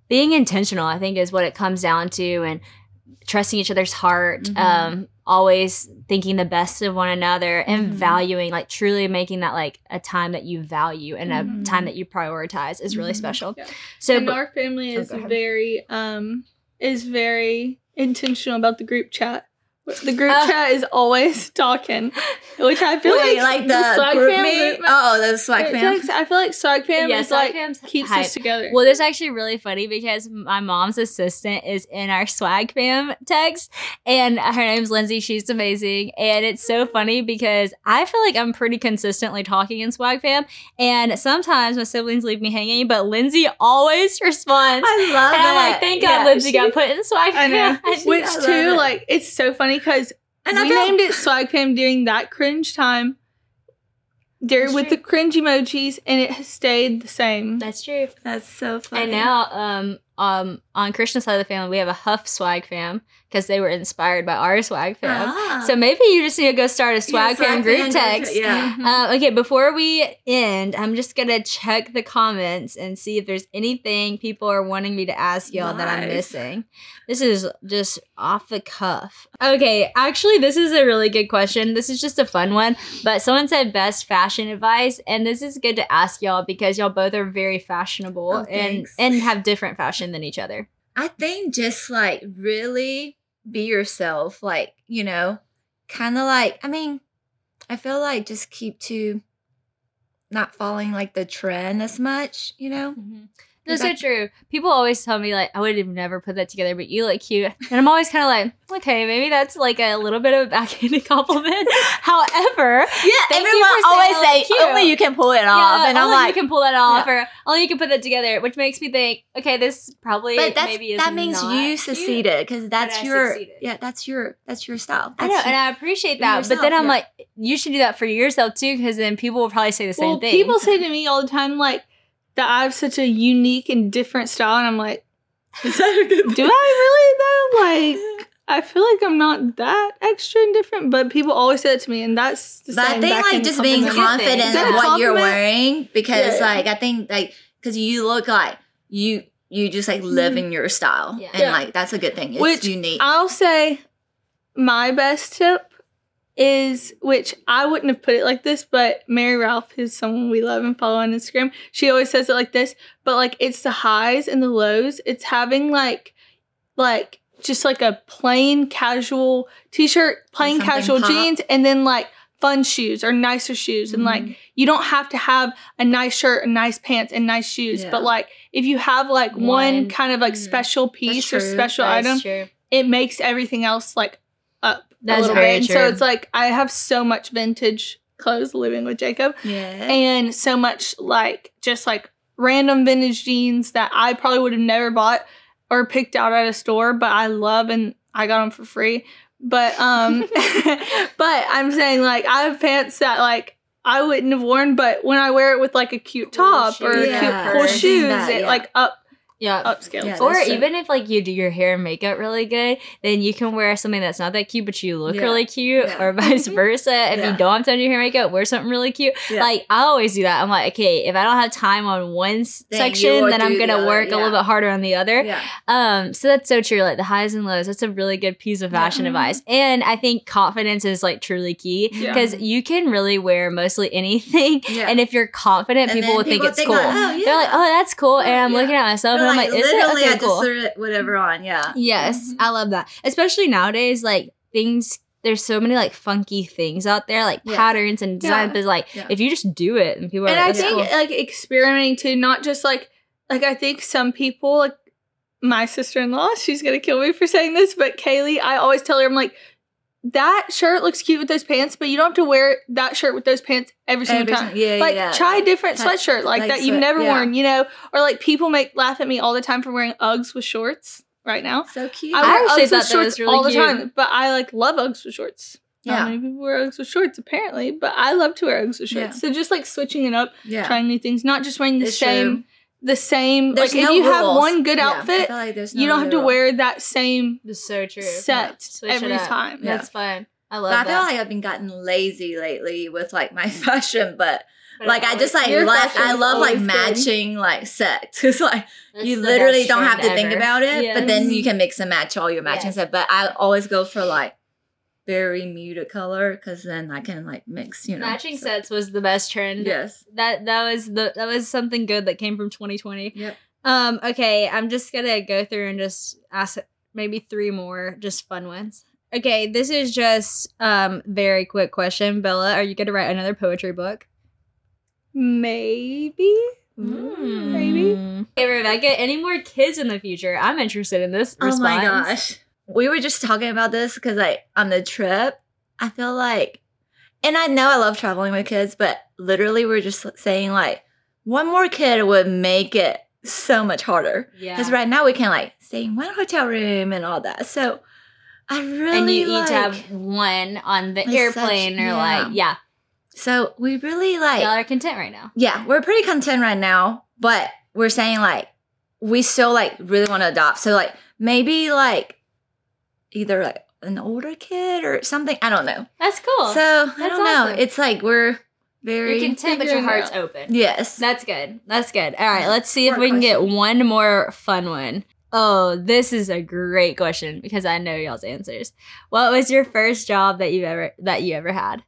[SPEAKER 1] being intentional, I think, is what it comes down to, and trusting each other's heart.
[SPEAKER 3] Mhm.
[SPEAKER 1] Um, always thinking the best of one another and
[SPEAKER 3] Mhm.
[SPEAKER 1] valuing like truly making that like a time that you value and
[SPEAKER 3] Mhm.
[SPEAKER 1] a time that you prioritize is really
[SPEAKER 3] Mhm.
[SPEAKER 1] special
[SPEAKER 2] Yeah.
[SPEAKER 1] so
[SPEAKER 2] and our family
[SPEAKER 1] Oh,
[SPEAKER 2] is
[SPEAKER 1] ahead.
[SPEAKER 2] very um is very intentional about the group chat. The group
[SPEAKER 1] Uh.
[SPEAKER 2] chat is always <laughs> talking, which I feel
[SPEAKER 3] Wait,
[SPEAKER 2] like
[SPEAKER 3] like the,
[SPEAKER 2] Swag
[SPEAKER 3] group
[SPEAKER 2] fam group-
[SPEAKER 3] Oh, the swag fam.
[SPEAKER 2] like- I feel like Swag Fam
[SPEAKER 1] Yeah,
[SPEAKER 2] is
[SPEAKER 1] Swag
[SPEAKER 2] like keeps
[SPEAKER 1] hype.
[SPEAKER 2] us together.
[SPEAKER 1] well this is actually really funny because my mom's assistant is in our swag fam text and her name's lindsay she's amazing and it's so funny because i feel like i'm pretty consistently talking in swag fam and sometimes my siblings leave me hanging but lindsay always responds
[SPEAKER 3] I love
[SPEAKER 1] and
[SPEAKER 3] it.
[SPEAKER 1] I'm like, thank God
[SPEAKER 3] Yeah,
[SPEAKER 1] Lindsay
[SPEAKER 3] she-
[SPEAKER 1] got put in swag
[SPEAKER 2] I know.
[SPEAKER 1] fam. <laughs>
[SPEAKER 2] Which too,
[SPEAKER 3] it.
[SPEAKER 2] like it's so funny because
[SPEAKER 3] And I
[SPEAKER 2] we
[SPEAKER 3] feel
[SPEAKER 2] named it Swag Fam during that cringe time. There with
[SPEAKER 1] true.
[SPEAKER 2] the cringe emojis, and it has stayed the same.
[SPEAKER 1] That's true.
[SPEAKER 3] that's so funny.
[SPEAKER 1] And now, um, um, on Christian's side of the family, we have a Huff swag fam because they were inspired by our swag fam.
[SPEAKER 3] Ah.
[SPEAKER 1] So maybe you just need to go start a swag
[SPEAKER 3] Yeah,
[SPEAKER 1] fam
[SPEAKER 3] swag
[SPEAKER 1] group
[SPEAKER 3] fam group
[SPEAKER 1] text.
[SPEAKER 3] Yeah.
[SPEAKER 2] Mhm.
[SPEAKER 1] Uh, okay, before we end, I'm just gonna check the comments and see if there's anything people are wanting me to ask y'all that I'm missing. This is just off the cuff. Okay, actually, this is a really good question. This is just a fun one, but someone said best fashion advice, and this is good to ask y'all because y'all both are very fashionable
[SPEAKER 3] Oh,
[SPEAKER 1] and and have different fashion than each other.
[SPEAKER 3] I think just like really be yourself, like, you know, kind of like, I mean, I feel like just keep to not following like the trend as much, you know?
[SPEAKER 1] Mm-hmm.
[SPEAKER 3] That's
[SPEAKER 1] so true. People always tell me like I would have never put that together, but you look cute, and I'm always kind of like, okay, maybe that's like a little bit of a backhanded <laughs> compliment. <laughs> However,
[SPEAKER 3] Yeah, everyone always say
[SPEAKER 1] cute.
[SPEAKER 3] only you can pull it off,
[SPEAKER 1] yeah,
[SPEAKER 3] and I'm
[SPEAKER 1] only
[SPEAKER 3] like,
[SPEAKER 1] you can pull that off, or only you can put that together, which makes me think, okay, this probably
[SPEAKER 3] but that's
[SPEAKER 1] maybe is
[SPEAKER 3] that means
[SPEAKER 1] not
[SPEAKER 3] you succeeded because that's your yeah, that's your that's your style.
[SPEAKER 1] I know,
[SPEAKER 3] That's
[SPEAKER 1] and I appreciate that. but then I'm
[SPEAKER 3] yeah.
[SPEAKER 1] like, you should do that for yourself too, because then people will probably say the same
[SPEAKER 2] well,
[SPEAKER 1] thing.
[SPEAKER 2] people say to me all the time, like that I have such a unique and different style, and I'm like, <laughs>
[SPEAKER 3] Is that a good
[SPEAKER 2] do I really though? Like, I feel like I'm not that extra and different, but people always say that to me, and that's the
[SPEAKER 3] But I think like just being confident in what you're wearing because
[SPEAKER 2] Yeah.
[SPEAKER 3] like I think like because you look like you you just like mm. live in your style
[SPEAKER 1] Yeah.
[SPEAKER 3] and
[SPEAKER 2] Yeah.
[SPEAKER 3] like that's a good thing. It's
[SPEAKER 2] Which
[SPEAKER 3] unique.
[SPEAKER 2] I'll say my best tip is which I wouldn't have put it like this, but Mary Ralph, who's someone we love and follow on Instagram, she always says it like this, but like it's the highs and the lows. It's having like like just like a plain casual t-shirt, plain
[SPEAKER 3] something
[SPEAKER 2] casual
[SPEAKER 3] pop.
[SPEAKER 2] jeans, and then like fun shoes or nicer shoes. And like
[SPEAKER 3] Mhm.
[SPEAKER 2] you don't have to have a nice shirt and nice pants and nice shoes.
[SPEAKER 3] Yeah.
[SPEAKER 2] But like if you have like one,
[SPEAKER 1] One.
[SPEAKER 2] kind of like
[SPEAKER 1] Mhm.
[SPEAKER 2] special piece or special item, it makes everything else like up
[SPEAKER 1] That's
[SPEAKER 2] a little
[SPEAKER 1] very
[SPEAKER 2] bit.
[SPEAKER 1] True.
[SPEAKER 2] so it's like I have so much vintage clothes living with Jacob
[SPEAKER 3] yeah.
[SPEAKER 2] and so much like just like random vintage jeans that I probably would have never bought or picked out at a store, but I love and I got them for free. But um <laughs> <laughs> but I'm saying like I have pants that like I wouldn't have worn, but when I wear it with like a cute
[SPEAKER 1] Cool
[SPEAKER 2] top or
[SPEAKER 1] shoes,
[SPEAKER 2] cute
[SPEAKER 3] yeah.
[SPEAKER 2] cool shoes,
[SPEAKER 3] that,
[SPEAKER 2] it like up
[SPEAKER 1] Yeah.
[SPEAKER 2] upscale.
[SPEAKER 3] Yeah,
[SPEAKER 1] or
[SPEAKER 3] that's true.
[SPEAKER 1] even if like you do your hair and makeup really good, then you can wear something that's not that cute, but you look
[SPEAKER 3] Yeah.
[SPEAKER 1] really cute,
[SPEAKER 3] Yeah.
[SPEAKER 1] or <laughs> vice versa. If
[SPEAKER 3] Yeah.
[SPEAKER 1] you don't have time to do your hair and makeup, wear something really cute.
[SPEAKER 3] Yeah.
[SPEAKER 1] Like I always do that. I'm like, okay, if I don't have time on one
[SPEAKER 3] Then
[SPEAKER 1] section, then I'm
[SPEAKER 3] do the
[SPEAKER 1] gonna
[SPEAKER 3] other,
[SPEAKER 1] work a little bit harder on the other.
[SPEAKER 3] yeah.
[SPEAKER 1] Um, so that's so true. Like the highs and lows. That's a really good piece of
[SPEAKER 3] Yeah.
[SPEAKER 1] fashion
[SPEAKER 2] Mhm.
[SPEAKER 1] advice. And I think confidence is like truly key
[SPEAKER 2] Yeah.
[SPEAKER 1] because you can really wear mostly anything.
[SPEAKER 3] Yeah.
[SPEAKER 1] And if you're confident,
[SPEAKER 3] And
[SPEAKER 1] people
[SPEAKER 3] then
[SPEAKER 1] will think
[SPEAKER 3] people
[SPEAKER 1] it's
[SPEAKER 3] think
[SPEAKER 1] cool.
[SPEAKER 3] like, oh,
[SPEAKER 1] They're like, oh, that's cool. and
[SPEAKER 3] Oh,
[SPEAKER 1] I'm
[SPEAKER 3] yeah.
[SPEAKER 1] looking at myself
[SPEAKER 3] Or,
[SPEAKER 1] and I'm like, is it
[SPEAKER 3] literally,
[SPEAKER 1] okay?
[SPEAKER 3] I
[SPEAKER 1] Cool.
[SPEAKER 3] just threw it whatever on. Yeah.
[SPEAKER 1] Yes,
[SPEAKER 3] Mhm.
[SPEAKER 1] I love that. Especially nowadays, like things. There's so many like funky things out there, like
[SPEAKER 3] Yeah.
[SPEAKER 1] patterns and designs.
[SPEAKER 2] Yeah.
[SPEAKER 1] But like,
[SPEAKER 3] Yeah.
[SPEAKER 1] if you just do it, and people are
[SPEAKER 2] and
[SPEAKER 1] like,
[SPEAKER 2] I think
[SPEAKER 1] cool.
[SPEAKER 2] like experimenting too, not just like like I think some people like my sister in law, she's gonna kill me for saying this, but Kaylee, I always tell her I'm like that shirt looks cute with those pants, but you don't have to wear that shirt with those pants every single
[SPEAKER 3] Every
[SPEAKER 2] time.
[SPEAKER 3] time- yeah,
[SPEAKER 2] like
[SPEAKER 3] yeah.
[SPEAKER 2] try a different
[SPEAKER 3] Try-
[SPEAKER 2] sweatshirt like,
[SPEAKER 3] like
[SPEAKER 2] that you've
[SPEAKER 3] sweat-
[SPEAKER 2] never
[SPEAKER 3] yeah.
[SPEAKER 2] worn, you know, or like people make laugh at me all the time for wearing Uggs with shorts right now.
[SPEAKER 3] So cute.
[SPEAKER 2] I
[SPEAKER 1] I
[SPEAKER 2] wear
[SPEAKER 1] actually
[SPEAKER 2] Uggs
[SPEAKER 1] thought
[SPEAKER 2] with
[SPEAKER 1] that was
[SPEAKER 2] shorts
[SPEAKER 1] really
[SPEAKER 2] all the
[SPEAKER 1] cute.
[SPEAKER 2] time, but I like love Uggs with shorts. Yeah. Not
[SPEAKER 3] yeah.
[SPEAKER 2] many people wear Uggs with shorts apparently, but I love to wear Uggs with shorts.
[SPEAKER 3] Yeah.
[SPEAKER 2] So just like switching it up
[SPEAKER 3] Yeah.
[SPEAKER 2] trying new things, not just wearing the
[SPEAKER 3] It's
[SPEAKER 2] same
[SPEAKER 3] true.
[SPEAKER 2] The same.
[SPEAKER 3] There's
[SPEAKER 2] like if
[SPEAKER 3] no
[SPEAKER 2] you have one good outfit,
[SPEAKER 3] feel like no
[SPEAKER 2] you don't have to
[SPEAKER 3] rule.
[SPEAKER 2] wear that same
[SPEAKER 1] That's so true.
[SPEAKER 2] set
[SPEAKER 1] Switch it
[SPEAKER 2] every time.
[SPEAKER 3] Yeah.
[SPEAKER 1] That's fun. I love
[SPEAKER 3] But I feel like I've been gotten lazy lately with like my <laughs> fashion, but
[SPEAKER 1] But
[SPEAKER 3] like I just like love, I love like
[SPEAKER 2] always good.
[SPEAKER 3] matching like sets. <laughs> Cause like
[SPEAKER 1] That's
[SPEAKER 3] you literally don't have to
[SPEAKER 1] trend
[SPEAKER 3] think about it, but then you can mix and match all your matching
[SPEAKER 1] Yes.
[SPEAKER 3] stuff. But I always go for like very muted color because then I can like mix, you know.
[SPEAKER 1] Matching
[SPEAKER 3] so-
[SPEAKER 1] sets was the best trend.
[SPEAKER 3] Yes.
[SPEAKER 1] That that was the that was something good that came from 2020.
[SPEAKER 3] Yep.
[SPEAKER 1] Um, okay, I'm just gonna go through and just ask maybe three more just fun ones. Okay, this is just um very quick question. Bella, are you gonna write another poetry book?
[SPEAKER 2] Maybe. Maybe.
[SPEAKER 1] Mm. Hey Rebecca, any more kids in the future? I'm interested in this response.
[SPEAKER 3] Oh my gosh. We were just talking about this because like on the trip, I feel like and I know I love traveling with kids, but literally we're just saying like one more kid would make it so much harder.
[SPEAKER 1] Yeah.
[SPEAKER 3] Because right now we can like stay in one hotel room and all that. So I really
[SPEAKER 1] and you
[SPEAKER 3] like,
[SPEAKER 1] each have one on the
[SPEAKER 3] It's
[SPEAKER 1] airplane
[SPEAKER 3] such-
[SPEAKER 1] or
[SPEAKER 3] yeah.
[SPEAKER 1] like yeah.
[SPEAKER 3] so we really like
[SPEAKER 1] Y'all are content right now.
[SPEAKER 3] yeah, we're pretty content right now, but we're saying like we still like really want to adopt. So like maybe like either like an older kid or something. I don't know.
[SPEAKER 1] That's cool.
[SPEAKER 3] So I don't know.
[SPEAKER 1] awesome.
[SPEAKER 3] It's like we're very
[SPEAKER 1] You're content, but your heart's
[SPEAKER 2] out.
[SPEAKER 1] open.
[SPEAKER 3] yes.
[SPEAKER 1] That's good. That's good. All right, let's see if we can get one more fun one. Oh, this is a great question because I know y'all's answers. What was your first job that you ever that you ever had?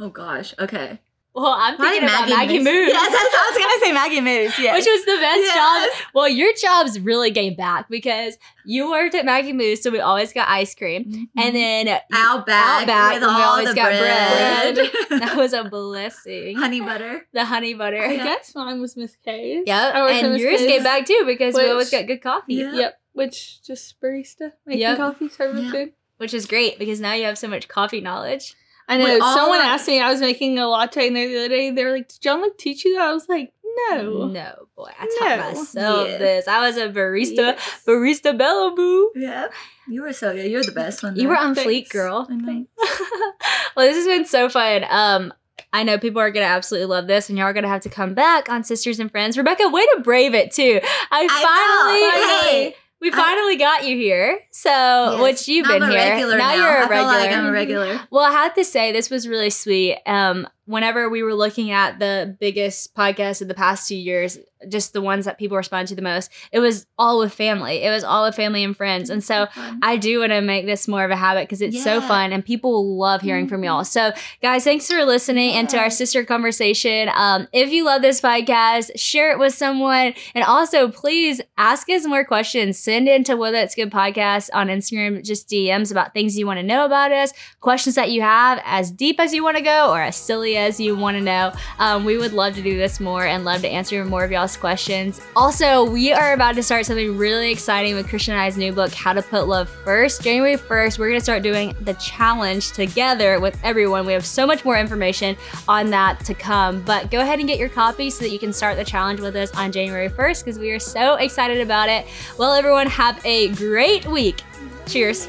[SPEAKER 3] oh gosh. Okay.
[SPEAKER 1] Well, I'm thinking about Maggie Moo's.
[SPEAKER 3] Yes, that's, I was gonna say Maggie Moo's. Yes.
[SPEAKER 1] Which was the best
[SPEAKER 3] Yes.
[SPEAKER 1] job. Well, your jobs really gave back because you worked at Maggie Moo's, so we always got ice cream. Mm-hmm. And then you-
[SPEAKER 3] Outback,
[SPEAKER 1] Outback,
[SPEAKER 3] with
[SPEAKER 1] and we
[SPEAKER 3] all
[SPEAKER 1] always
[SPEAKER 3] the
[SPEAKER 1] got
[SPEAKER 3] bread,
[SPEAKER 1] that was a blessing.
[SPEAKER 3] honey butter.
[SPEAKER 1] The honey butter.
[SPEAKER 2] Oh, I guess mine was Miss K's.
[SPEAKER 1] Yep.
[SPEAKER 2] I worked at
[SPEAKER 1] And
[SPEAKER 2] Miss
[SPEAKER 1] yours
[SPEAKER 2] K's.
[SPEAKER 1] gave back too because we always got good coffee.
[SPEAKER 3] Yeah.
[SPEAKER 2] Yep. Which just barista making
[SPEAKER 1] Yep.
[SPEAKER 2] coffee, serving
[SPEAKER 3] Yeah.
[SPEAKER 2] food.
[SPEAKER 1] Which is great because now you have so much coffee knowledge.
[SPEAKER 2] I know.
[SPEAKER 3] With
[SPEAKER 2] Someone
[SPEAKER 3] that-
[SPEAKER 2] asked me. I was making a latte, and the other day they were like, "Did John like teach you that?" I was like, "No."
[SPEAKER 1] No, boy, I taught
[SPEAKER 2] No.
[SPEAKER 1] myself
[SPEAKER 3] Yeah.
[SPEAKER 1] this. I was a barista,
[SPEAKER 2] Yes.
[SPEAKER 1] barista Bella Boo.
[SPEAKER 3] Yeah. You were so good. You're the best one.
[SPEAKER 1] You were on
[SPEAKER 2] Thanks.
[SPEAKER 1] fleek, girl.
[SPEAKER 3] I <laughs>
[SPEAKER 1] well, this has been so fun. Um, I know people are gonna absolutely love this, and y'all are gonna have to come back on Sisters and Friends. Rebecca, way to brave it too. I,
[SPEAKER 3] I know.
[SPEAKER 1] finally,
[SPEAKER 3] Hey.
[SPEAKER 1] We
[SPEAKER 3] I-
[SPEAKER 1] finally got you here. So,
[SPEAKER 3] Yes.
[SPEAKER 1] which you've
[SPEAKER 3] I'm
[SPEAKER 1] been
[SPEAKER 3] a
[SPEAKER 1] here.
[SPEAKER 3] regular now.
[SPEAKER 1] you're a
[SPEAKER 3] I feel
[SPEAKER 1] regular.
[SPEAKER 3] like I'm a regular.
[SPEAKER 1] Well, I have to say this was really sweet. Um, whenever we were looking at the biggest podcasts of the past two years, just the ones that people respond to the most, it was all with family. It was all with family and friends, and so I do want to make this more of a habit because it's so fun and people love hearing from y'all. So, guys, thanks for listening and to our sister conversation. Um, if you love this podcast, share it with someone, and also please ask us more questions. Send in to Whoa That's Good Podcast on Instagram, just DMs about things you want to know about us, questions that you have, as deep as you want to go or as silly as you want to know. Um, we would love to do this more and love to answer more of y'all's questions. Also, we are about to start something really exciting with Christian and I's new book, How to Put Love First. January 1st, we're going to start doing the challenge together with everyone. We have so much more information on that to come, but go ahead and get your copy so that you can start the challenge with us on January 1st because we are so excited about it. Well, everyone, have a great week. Cheers.